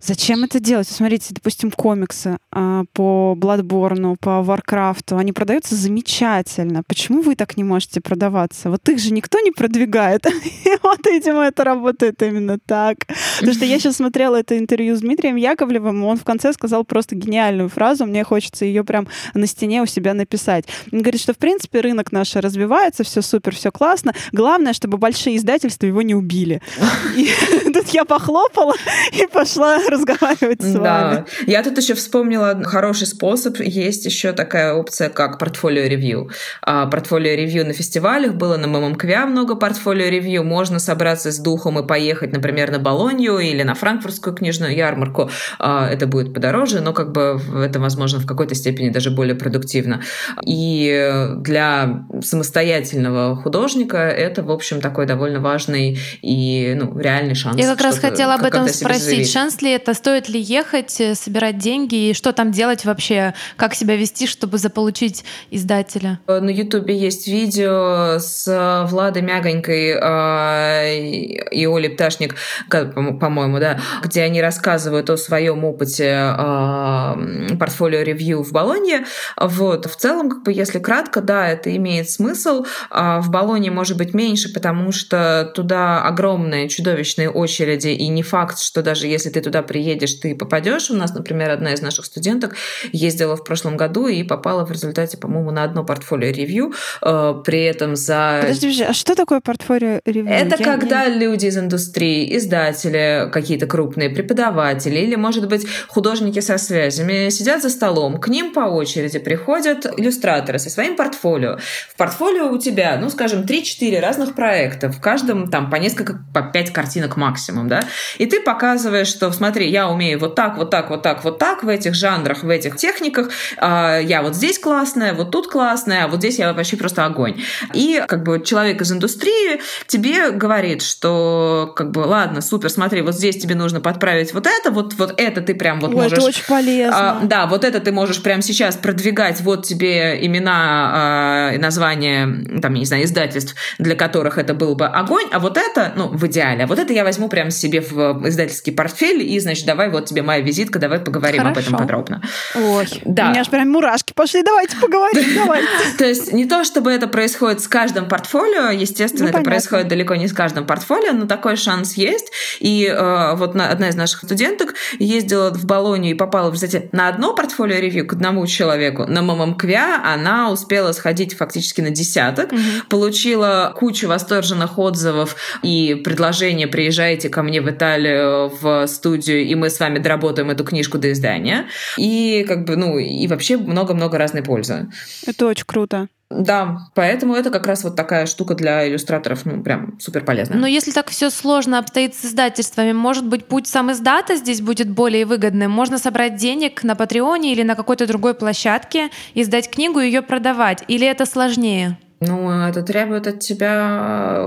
Зачем это делать? Смотрите, допустим, комиксы э, по Bloodborne, по Warcraft, они продаются замечательно. Почему вы так не можете продаваться? Вот их же никто не продвигает. [laughs] Вот, видимо, это работает именно так. Потому что я сейчас смотрела смотрела это интервью с Дмитрием Яковлевым, он в конце сказал просто гениальную фразу, мне хочется ее прям на стене у себя написать. Он говорит, что в принципе рынок наш развивается, все супер, все классно. Главное, чтобы большие издательства его не убили. [laughs] И тут я похлопала и пошла разговаривать с вами. Я тут еще вспомнила хороший способ. Есть еще такая опция, как портфолио-ревью. А, портфолио-ревью на фестивалях было на ММКВИА много портфолио-ревью. Можно собраться с духом и поехать, например, на Болонью или на Франкфурт Московскую книжную ярмарку, а, это будет подороже, но как бы это, возможно, в какой-то степени даже более продуктивно. И для самостоятельного художника это, в общем, такой довольно важный и ну, реальный шанс. Я как раз хотела об этом спросить. Заявить. Шанс ли это? Стоит ли ехать, э, собирать деньги? И что там делать вообще? Как себя вести, чтобы заполучить издателя? На Ютубе есть видео с Владой Мягонькой а, и Олей Пташник, по-моему, да, где они рассказывают о своем опыте э, портфолио-ревью в Болонье. Вот. В целом, как бы, если кратко, да, это имеет смысл. А в Болонье может быть меньше, потому что туда огромные, чудовищные очереди, и не факт, что даже если ты туда приедешь, ты попадешь. У нас, например, одна из наших студенток ездила в прошлом году и попала в результате, по-моему, на одно портфолио-ревью, э, при этом за... Подожди, подожди, а что такое портфолио-ревью? Это Я когда не... люди из индустрии, издатели какие-то крупные крупные преподаватели или, может быть, художники со связями сидят за столом, к ним по очереди приходят иллюстраторы со своим портфолио. В портфолио у тебя, ну, скажем, 3-4 разных проекта, в каждом там по несколько, по 5 картинок максимум, да, и ты показываешь, что, смотри, я умею вот так, вот так, вот так, вот так в этих жанрах, в этих техниках, а, я вот здесь классная, вот тут классная, а вот здесь я вообще просто огонь. И как бы человек из индустрии тебе говорит, что как бы, ладно, супер, смотри, вот здесь тебе нужно подправить вот это, вот, вот это ты прям вот Ой, можешь... это очень полезно. А, да, вот это ты можешь прямо сейчас продвигать, вот тебе имена а, и названия, там, я не знаю, издательств, для которых это был бы огонь, а вот это, ну, в идеале, а вот это я возьму прямо себе в издательский портфель, и, значит, давай, вот тебе моя визитка, давай поговорим Хорошо. об этом подробно. Ой, да. у меня аж прям мурашки пошли, давайте поговорим, [laughs] давайте. То есть не то, чтобы это происходит с каждым портфолио, естественно, ну, это происходит далеко не с каждым портфолио, но такой шанс есть. И э, вот одна из наших студенток ездила в Болонию и попала, кстати, на одно портфолио ревью к одному человеку. На ММКВЯ она успела сходить фактически на десяток, угу. получила кучу восторженных отзывов и предложения «приезжайте ко мне в Италию в студию, и мы с вами доработаем эту книжку до издания». И как бы, ну, и вообще много-много разной пользы. Это очень круто. Да, поэтому это как раз вот такая штука для иллюстраторов, ну, прям супер полезная. Но если так все сложно обстоит с издательствами, может быть, путь сам издата здесь будет более выгодным? Можно собрать денег на Патреоне или на какой-то другой площадке, издать книгу и ее продавать? Или это сложнее? Ну, это требует от тебя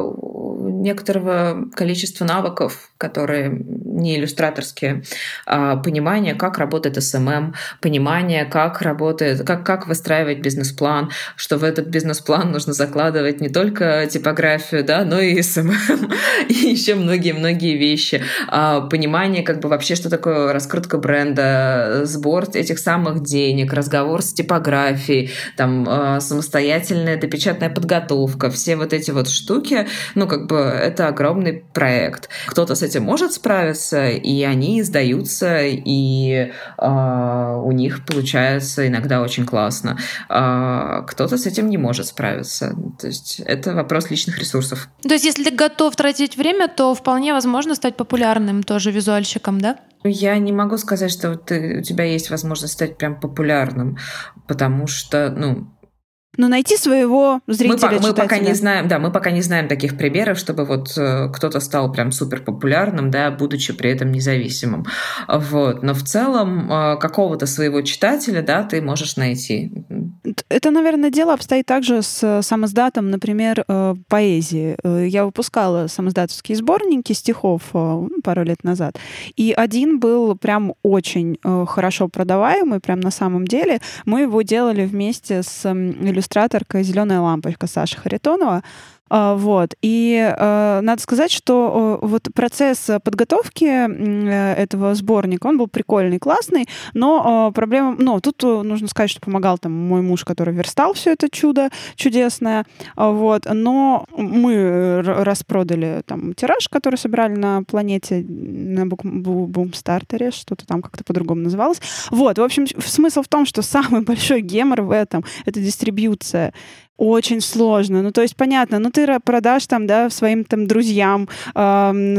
некоторого количества навыков, которые не иллюстраторские, а понимание, как работает SMM, понимание, как работает, как, как выстраивать бизнес-план, что в этот бизнес-план нужно закладывать не только типографию, да, но и SMM, [laughs] и еще многие-многие вещи. А понимание, как бы вообще, что такое раскрутка бренда, сбор этих самых денег, разговор с типографией, там, а, самостоятельная допечатная подготовка, все вот эти вот штуки, ну, как бы это огромный проект. Кто-то с этим может справиться, и они издаются, и э, у них получается иногда очень классно. А кто-то с этим не может справиться. То есть это вопрос личных ресурсов. То есть если ты готов тратить время, то вполне возможно стать популярным тоже визуальщиком, да? Я не могу сказать, что ты, у тебя есть возможность стать прям популярным, потому что, ну, но найти своего зрителя, мы, мы пока не знаем, да, мы пока не знаем таких примеров, чтобы вот э, кто-то стал прям супер популярным, да, будучи при этом независимым. Вот. Но в целом э, какого-то своего читателя, да, ты можешь найти. Это, наверное, дело обстоит также с самоздатом, например, э, поэзии. Я выпускала самоздатовские сборники стихов пару лет назад, и один был прям очень хорошо продаваемый, прям на самом деле. Мы его делали вместе с иллюстратором иллюстраторка «Зеленая лампочка» Саша Харитонова. А, вот. И э, надо сказать, что э, вот процесс подготовки э, этого сборника, он был прикольный, классный, но проблема... Ну, тут нужно сказать, что помогал там мой муж, который верстал все это чудо чудесное. А, вот. Но мы распродали там тираж, который собирали на планете, на Бумстартере, что-то там как-то по-другому называлось. Вот. В общем, смысл в том, что [laughs] самый большой гемор в этом — это дистрибьюция очень сложно. Ну, то есть, понятно, ну, ты продашь там, да, своим там друзьям э,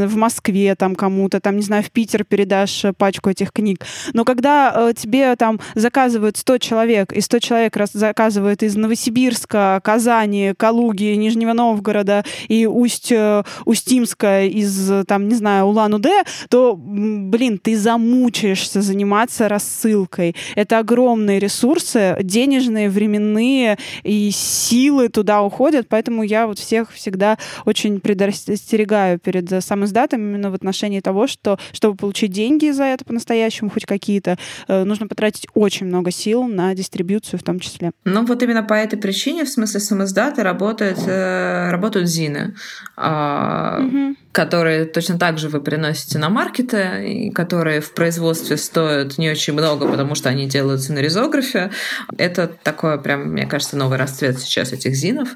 в Москве там кому-то, там, не знаю, в Питер передашь пачку этих книг. Но когда э, тебе там заказывают 100 человек, и 100 человек раз заказывают из Новосибирска, Казани, Калуги, Нижнего Новгорода и Усть, э, Устимска из, там, не знаю, Улан-Удэ, то, блин, ты замучаешься заниматься рассылкой. Это огромные ресурсы, денежные, временные и силы туда уходят, поэтому я вот всех всегда очень предостерегаю перед э, сам издатом именно в отношении того, что чтобы получить деньги за это по-настоящему, хоть какие-то, э, нужно потратить очень много сил на дистрибьюцию в том числе. Ну вот именно по этой причине, в смысле самоиздата, работает, э, работают ЗИНы. А, угу которые точно так же вы приносите на маркеты, и которые в производстве стоят не очень много, потому что они делаются на ризографе. Это такое прям, мне кажется, новый расцвет сейчас этих зинов.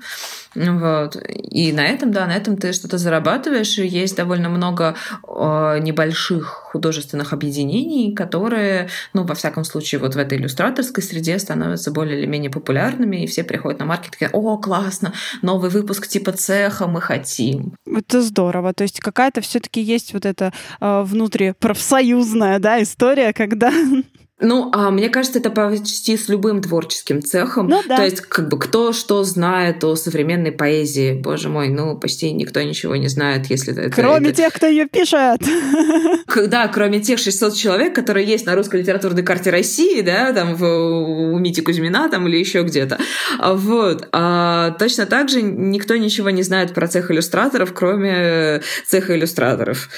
Вот. И на этом, да, на этом ты что-то зарабатываешь. Есть довольно много э, небольших художественных объединений, которые, ну, во всяком случае, вот в этой иллюстраторской среде становятся более или менее популярными, и все приходят на маркет и о, классно, новый выпуск типа цеха мы хотим. Это здорово. То есть какая-то все-таки есть вот эта э, внутри профсоюзная, да, история, когда ну, а мне кажется, это почти с любым творческим цехом. Ну, да. То есть, как бы кто что знает о современной поэзии. Боже мой, ну, почти никто ничего не знает, если это... Кроме это... тех, кто ее пишет. Да, кроме тех 600 человек, которые есть на русской литературной карте России, да, там в, у Мити Кузьмина там или еще где-то. Вот. А точно так же никто ничего не знает про цех иллюстраторов, кроме цеха иллюстраторов.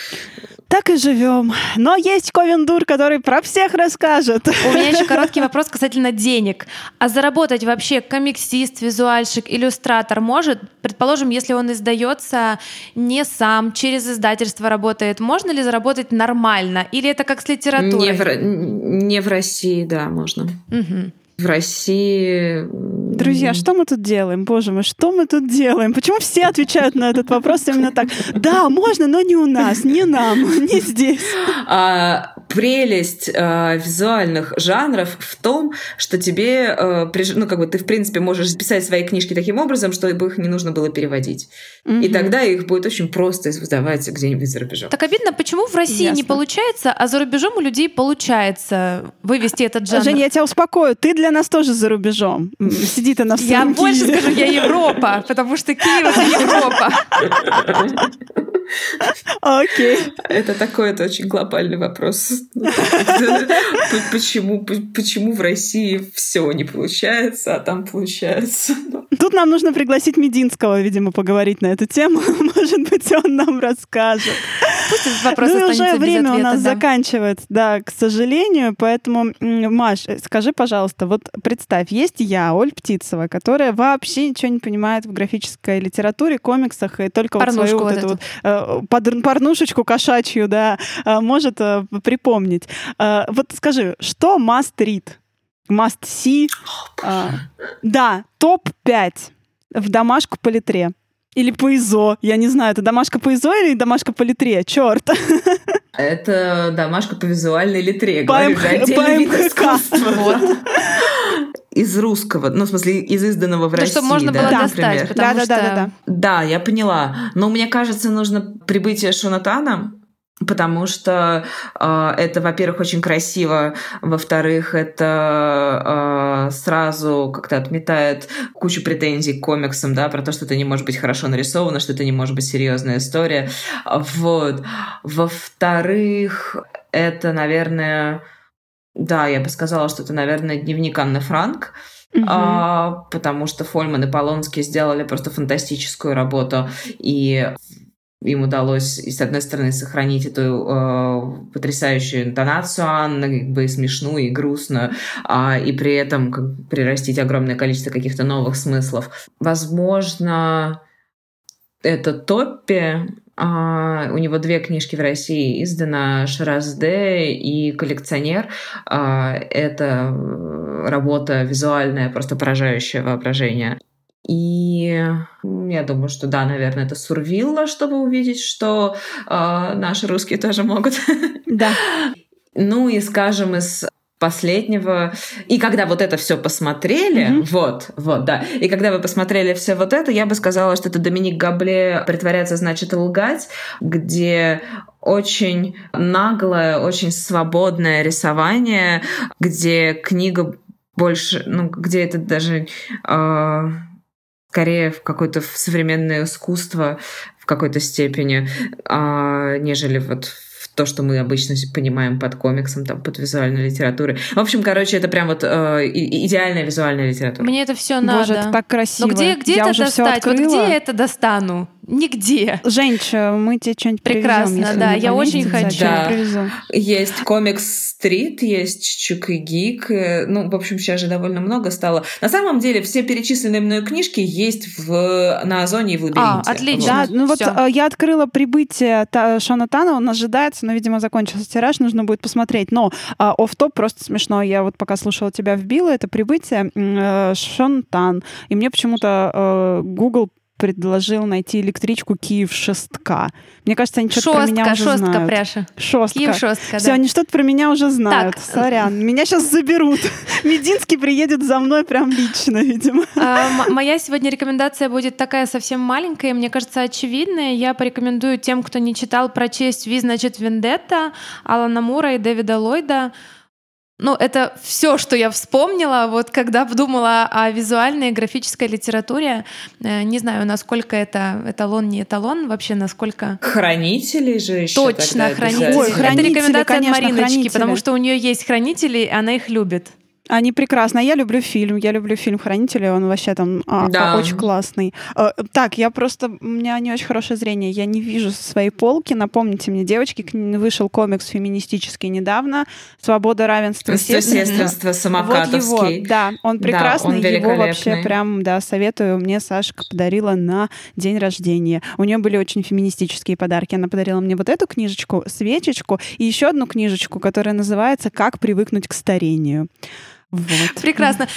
Так и живем. Но есть Ковендур, который про всех расскажет. У меня еще [laughs] короткий вопрос касательно денег. А заработать вообще комиксист, визуальщик, иллюстратор может? Предположим, если он издается не сам, через издательство работает, можно ли заработать нормально? Или это как с литературой? Не в, не в России, да, можно. Угу в России... Друзья, что мы тут делаем? Боже мой, что мы тут делаем? Почему все отвечают на этот вопрос именно так? Да, можно, но не у нас, не нам, [laughs] не здесь. А, прелесть а, визуальных жанров в том, что тебе, а, ну, как бы ты, в принципе, можешь писать свои книжки таким образом, чтобы их не нужно было переводить. Угу. И тогда их будет очень просто издавать где-нибудь за рубежом. Так обидно, почему в России Ясно. не получается, а за рубежом у людей получается вывести этот жанр? Женя, я тебя успокою. Ты для нас тоже за рубежом. Сидит она в Я больше скажу, я Европа, потому что Киев — это Европа. Окей. Это такой, это очень глобальный вопрос. [laughs] Почему, почему в России все не получается, а там получается? Тут нам нужно пригласить Мединского, видимо, поговорить на эту тему. [laughs] Может быть, он нам расскажет. Пусть этот вопрос ну и уже время ответа, у нас да. заканчивается, да, к сожалению. Поэтому, Маш, скажи, пожалуйста, вот представь, есть я, Оль Птицева, которая вообще ничего не понимает в графической литературе, комиксах и только вот свою вот, вот эту вот э, под, порнушечку кошачью, да, э, может э, припомнить. Э, вот скажи, что must read? Must see? Oh, да, топ-5 в домашку по литре. Или по ИЗО. Я не знаю, это домашка по ИЗО или домашка по литре? Черт. [laughs] Это домашка по визуальной литре. По, Говорю, м- по МХК. [laughs] Вот. Из русского, ну, в смысле, из изданного в да, России. чтобы можно да, было да, достать, потому да, что... Да, да, да, да. Да, я поняла. Но мне кажется, нужно прибытие Шонатана, потому что э, это, во-первых, очень красиво, во-вторых, это э, сразу как-то отметает кучу претензий к комиксам, да, про то, что это не может быть хорошо нарисовано, что это не может быть серьезная история. Вот. Во-вторых, это, наверное, да, я бы сказала, что это, наверное, дневник Анны Франк, Uh-huh. А, потому что Фольман и Полонский сделали просто фантастическую работу, и им удалось, с одной стороны, сохранить эту э, потрясающую интонацию Анны, как бы и смешную, и грустную, э, и при этом как, прирастить огромное количество каких-то новых смыслов. Возможно, это Топпи, Uh, у него две книжки в России издана «Шаразде» и «Коллекционер». Uh, это работа визуальная, просто поражающее воображение. И я думаю, что да, наверное, это Сурвилла, чтобы увидеть, что э, наши русские тоже могут. [laughs] Да. Ну и, скажем, из последнего. И когда вот это все посмотрели, mm-hmm. вот, вот, да. И когда вы посмотрели все вот это, я бы сказала, что это Доминик Габле «Притворяться значит лгать», где очень наглое, очень свободное рисование, где книга больше, ну, где это даже э, скорее в какое-то современное искусство в какой-то степени, а, нежели вот то, что мы обычно понимаем под комиксом, там, под визуальной литературой. В общем, короче, это прям вот э, идеальная визуальная литература. Мне это все надо. Боже, это так красиво. Но где, где я это достать? Вот где я это достану? Нигде. Женщина, мы тебе что-нибудь Прекрасно, привезем, да, я очень хочу. Да. Есть комикс стрит, есть Чук и Гик. Э, ну, в общем, сейчас же довольно много стало. На самом деле, все перечисленные мною книжки есть в, на Озоне и в Лабиринте. А, отлично. Да, ну вот Всё. Э, я открыла прибытие Шона Тана, он ожидается, но, видимо, закончился тираж, нужно будет посмотреть. Но а, оф-топ просто смешно. Я вот пока слушала тебя вбила, это прибытие э, Шон Тан. И мне почему-то Google предложил найти электричку Киев шестка. Мне кажется, они что-то про меня уже шостка, знают. Пряша. Шостка. Киев шостка, Все, да. они что-то про меня уже знают. Так. Сорян. Меня сейчас заберут. [laughs] Мединский приедет за мной прям лично, видимо. А, моя сегодня рекомендация будет такая совсем маленькая, мне кажется, очевидная. Я порекомендую тем, кто не читал, прочесть «Ви, значит, Вендетта» Алана Мура и Дэвида Ллойда. Ну, это все, что я вспомнила, вот когда подумала о визуальной и графической литературе. Э, не знаю, насколько это эталон, не эталон, вообще насколько... Хранители же еще Точно, хранители. Ой, хранители. Это рекомендация конечно, от Мариночки, хранители. потому что у нее есть хранители, и она их любит. Они прекрасны. Я люблю фильм. Я люблю фильм «Хранители». Он вообще там а, да. очень классный. А, так, я просто... У меня не очень хорошее зрение. Я не вижу своей полки. Напомните мне, девочки, вышел комикс феминистический недавно. «Свобода, равенство, сестринство». самокатовский. Вот его, да. Он прекрасный. Да, он его вообще прям, да, советую. Мне Сашка подарила на день рождения. У нее были очень феминистические подарки. Она подарила мне вот эту книжечку, свечечку и еще одну книжечку, которая называется «Как привыкнуть к старению». Вот. Прекрасно.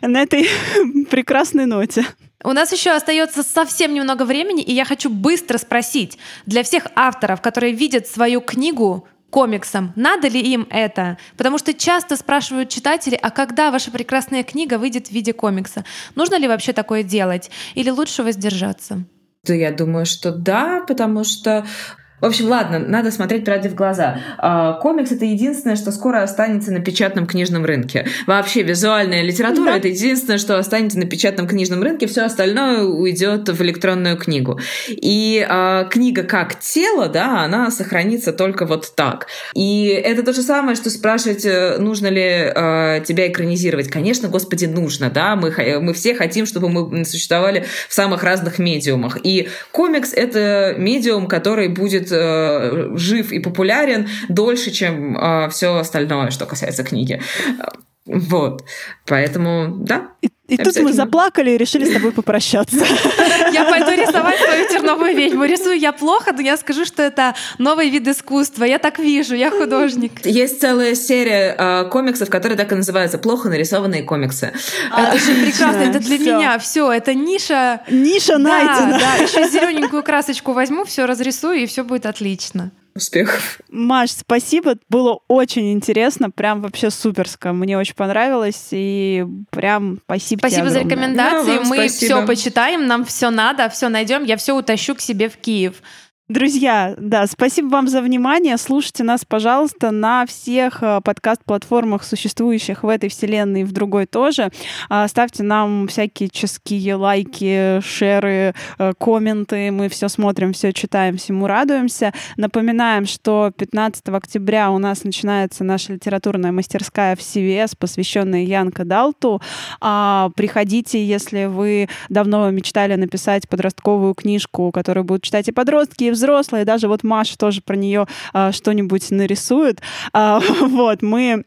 На этой [laughs] прекрасной ноте. У нас еще остается совсем немного времени, и я хочу быстро спросить для всех авторов, которые видят свою книгу комиксом, надо ли им это? Потому что часто спрашивают читатели, а когда ваша прекрасная книга выйдет в виде комикса? Нужно ли вообще такое делать? Или лучше воздержаться? Да, я думаю, что да, потому что в общем, ладно, надо смотреть правде в глаза. А, комикс это единственное, что скоро останется на печатном книжном рынке. Вообще визуальная литература да. это единственное, что останется на печатном книжном рынке. Все остальное уйдет в электронную книгу. И а, книга как тело, да, она сохранится только вот так. И это то же самое, что спрашивать, э, нужно ли а, тебя экранизировать. Конечно, господи, нужно, да. Мы мы все хотим, чтобы мы существовали в самых разных медиумах. И комикс это медиум, который будет э, жив и популярен дольше, чем э, все остальное, что касается книги. Вот. Поэтому, да. И, и тут мы заплакали и решили с тобой попрощаться. Я пойду рисовать свою терновую ведьму. Рисую я плохо, но я скажу, что это новый вид искусства. Я так вижу, я художник. Есть целая серия э, комиксов, которые так и называются «Плохо нарисованные комиксы». А, это же прекрасно, это для меня. Все, это ниша. Ниша найдена. Да, еще зелененькую красочку возьму, все разрисую, и все будет отлично успехов. Маш, спасибо. Было очень интересно. Прям вообще суперско. Мне очень понравилось. И прям спасибо Спасибо за рекомендации. Да, Мы все почитаем, нам все надо, все найдем. Я все утащу к себе в Киев. Друзья, да, спасибо вам за внимание. Слушайте нас, пожалуйста, на всех э, подкаст-платформах, существующих в этой вселенной и в другой тоже. А, ставьте нам всякие ческие лайки, шеры, э, комменты. Мы все смотрим, все читаем, всему радуемся. Напоминаем, что 15 октября у нас начинается наша литературная мастерская в CVS, посвященная Янка Далту. А, приходите, если вы давно мечтали написать подростковую книжку, которую будут читать и подростки, взрослые, даже вот Маша тоже про нее а, что-нибудь нарисует. А, [laughs] вот, мы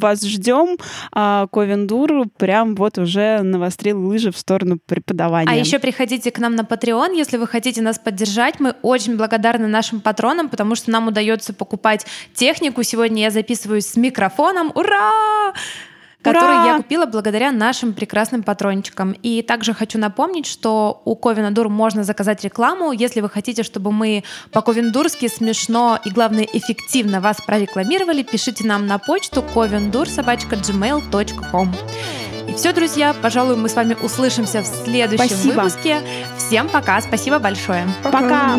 вас ждем. А, Ковендур прям вот уже навострил лыжи в сторону преподавания. А еще приходите к нам на Patreon, если вы хотите нас поддержать. Мы очень благодарны нашим патронам, потому что нам удается покупать технику. Сегодня я записываюсь с микрофоном. Ура! Который я купила благодаря нашим прекрасным патрончикам. И также хочу напомнить, что у Ковенадур можно заказать рекламу. Если вы хотите, чтобы мы по-ковендурски смешно и, главное, эффективно вас прорекламировали, пишите нам на почту covendur.gmail.com. И все, друзья, пожалуй, мы с вами услышимся в следующем Спасибо. выпуске. Всем пока, спасибо большое. Пока. пока.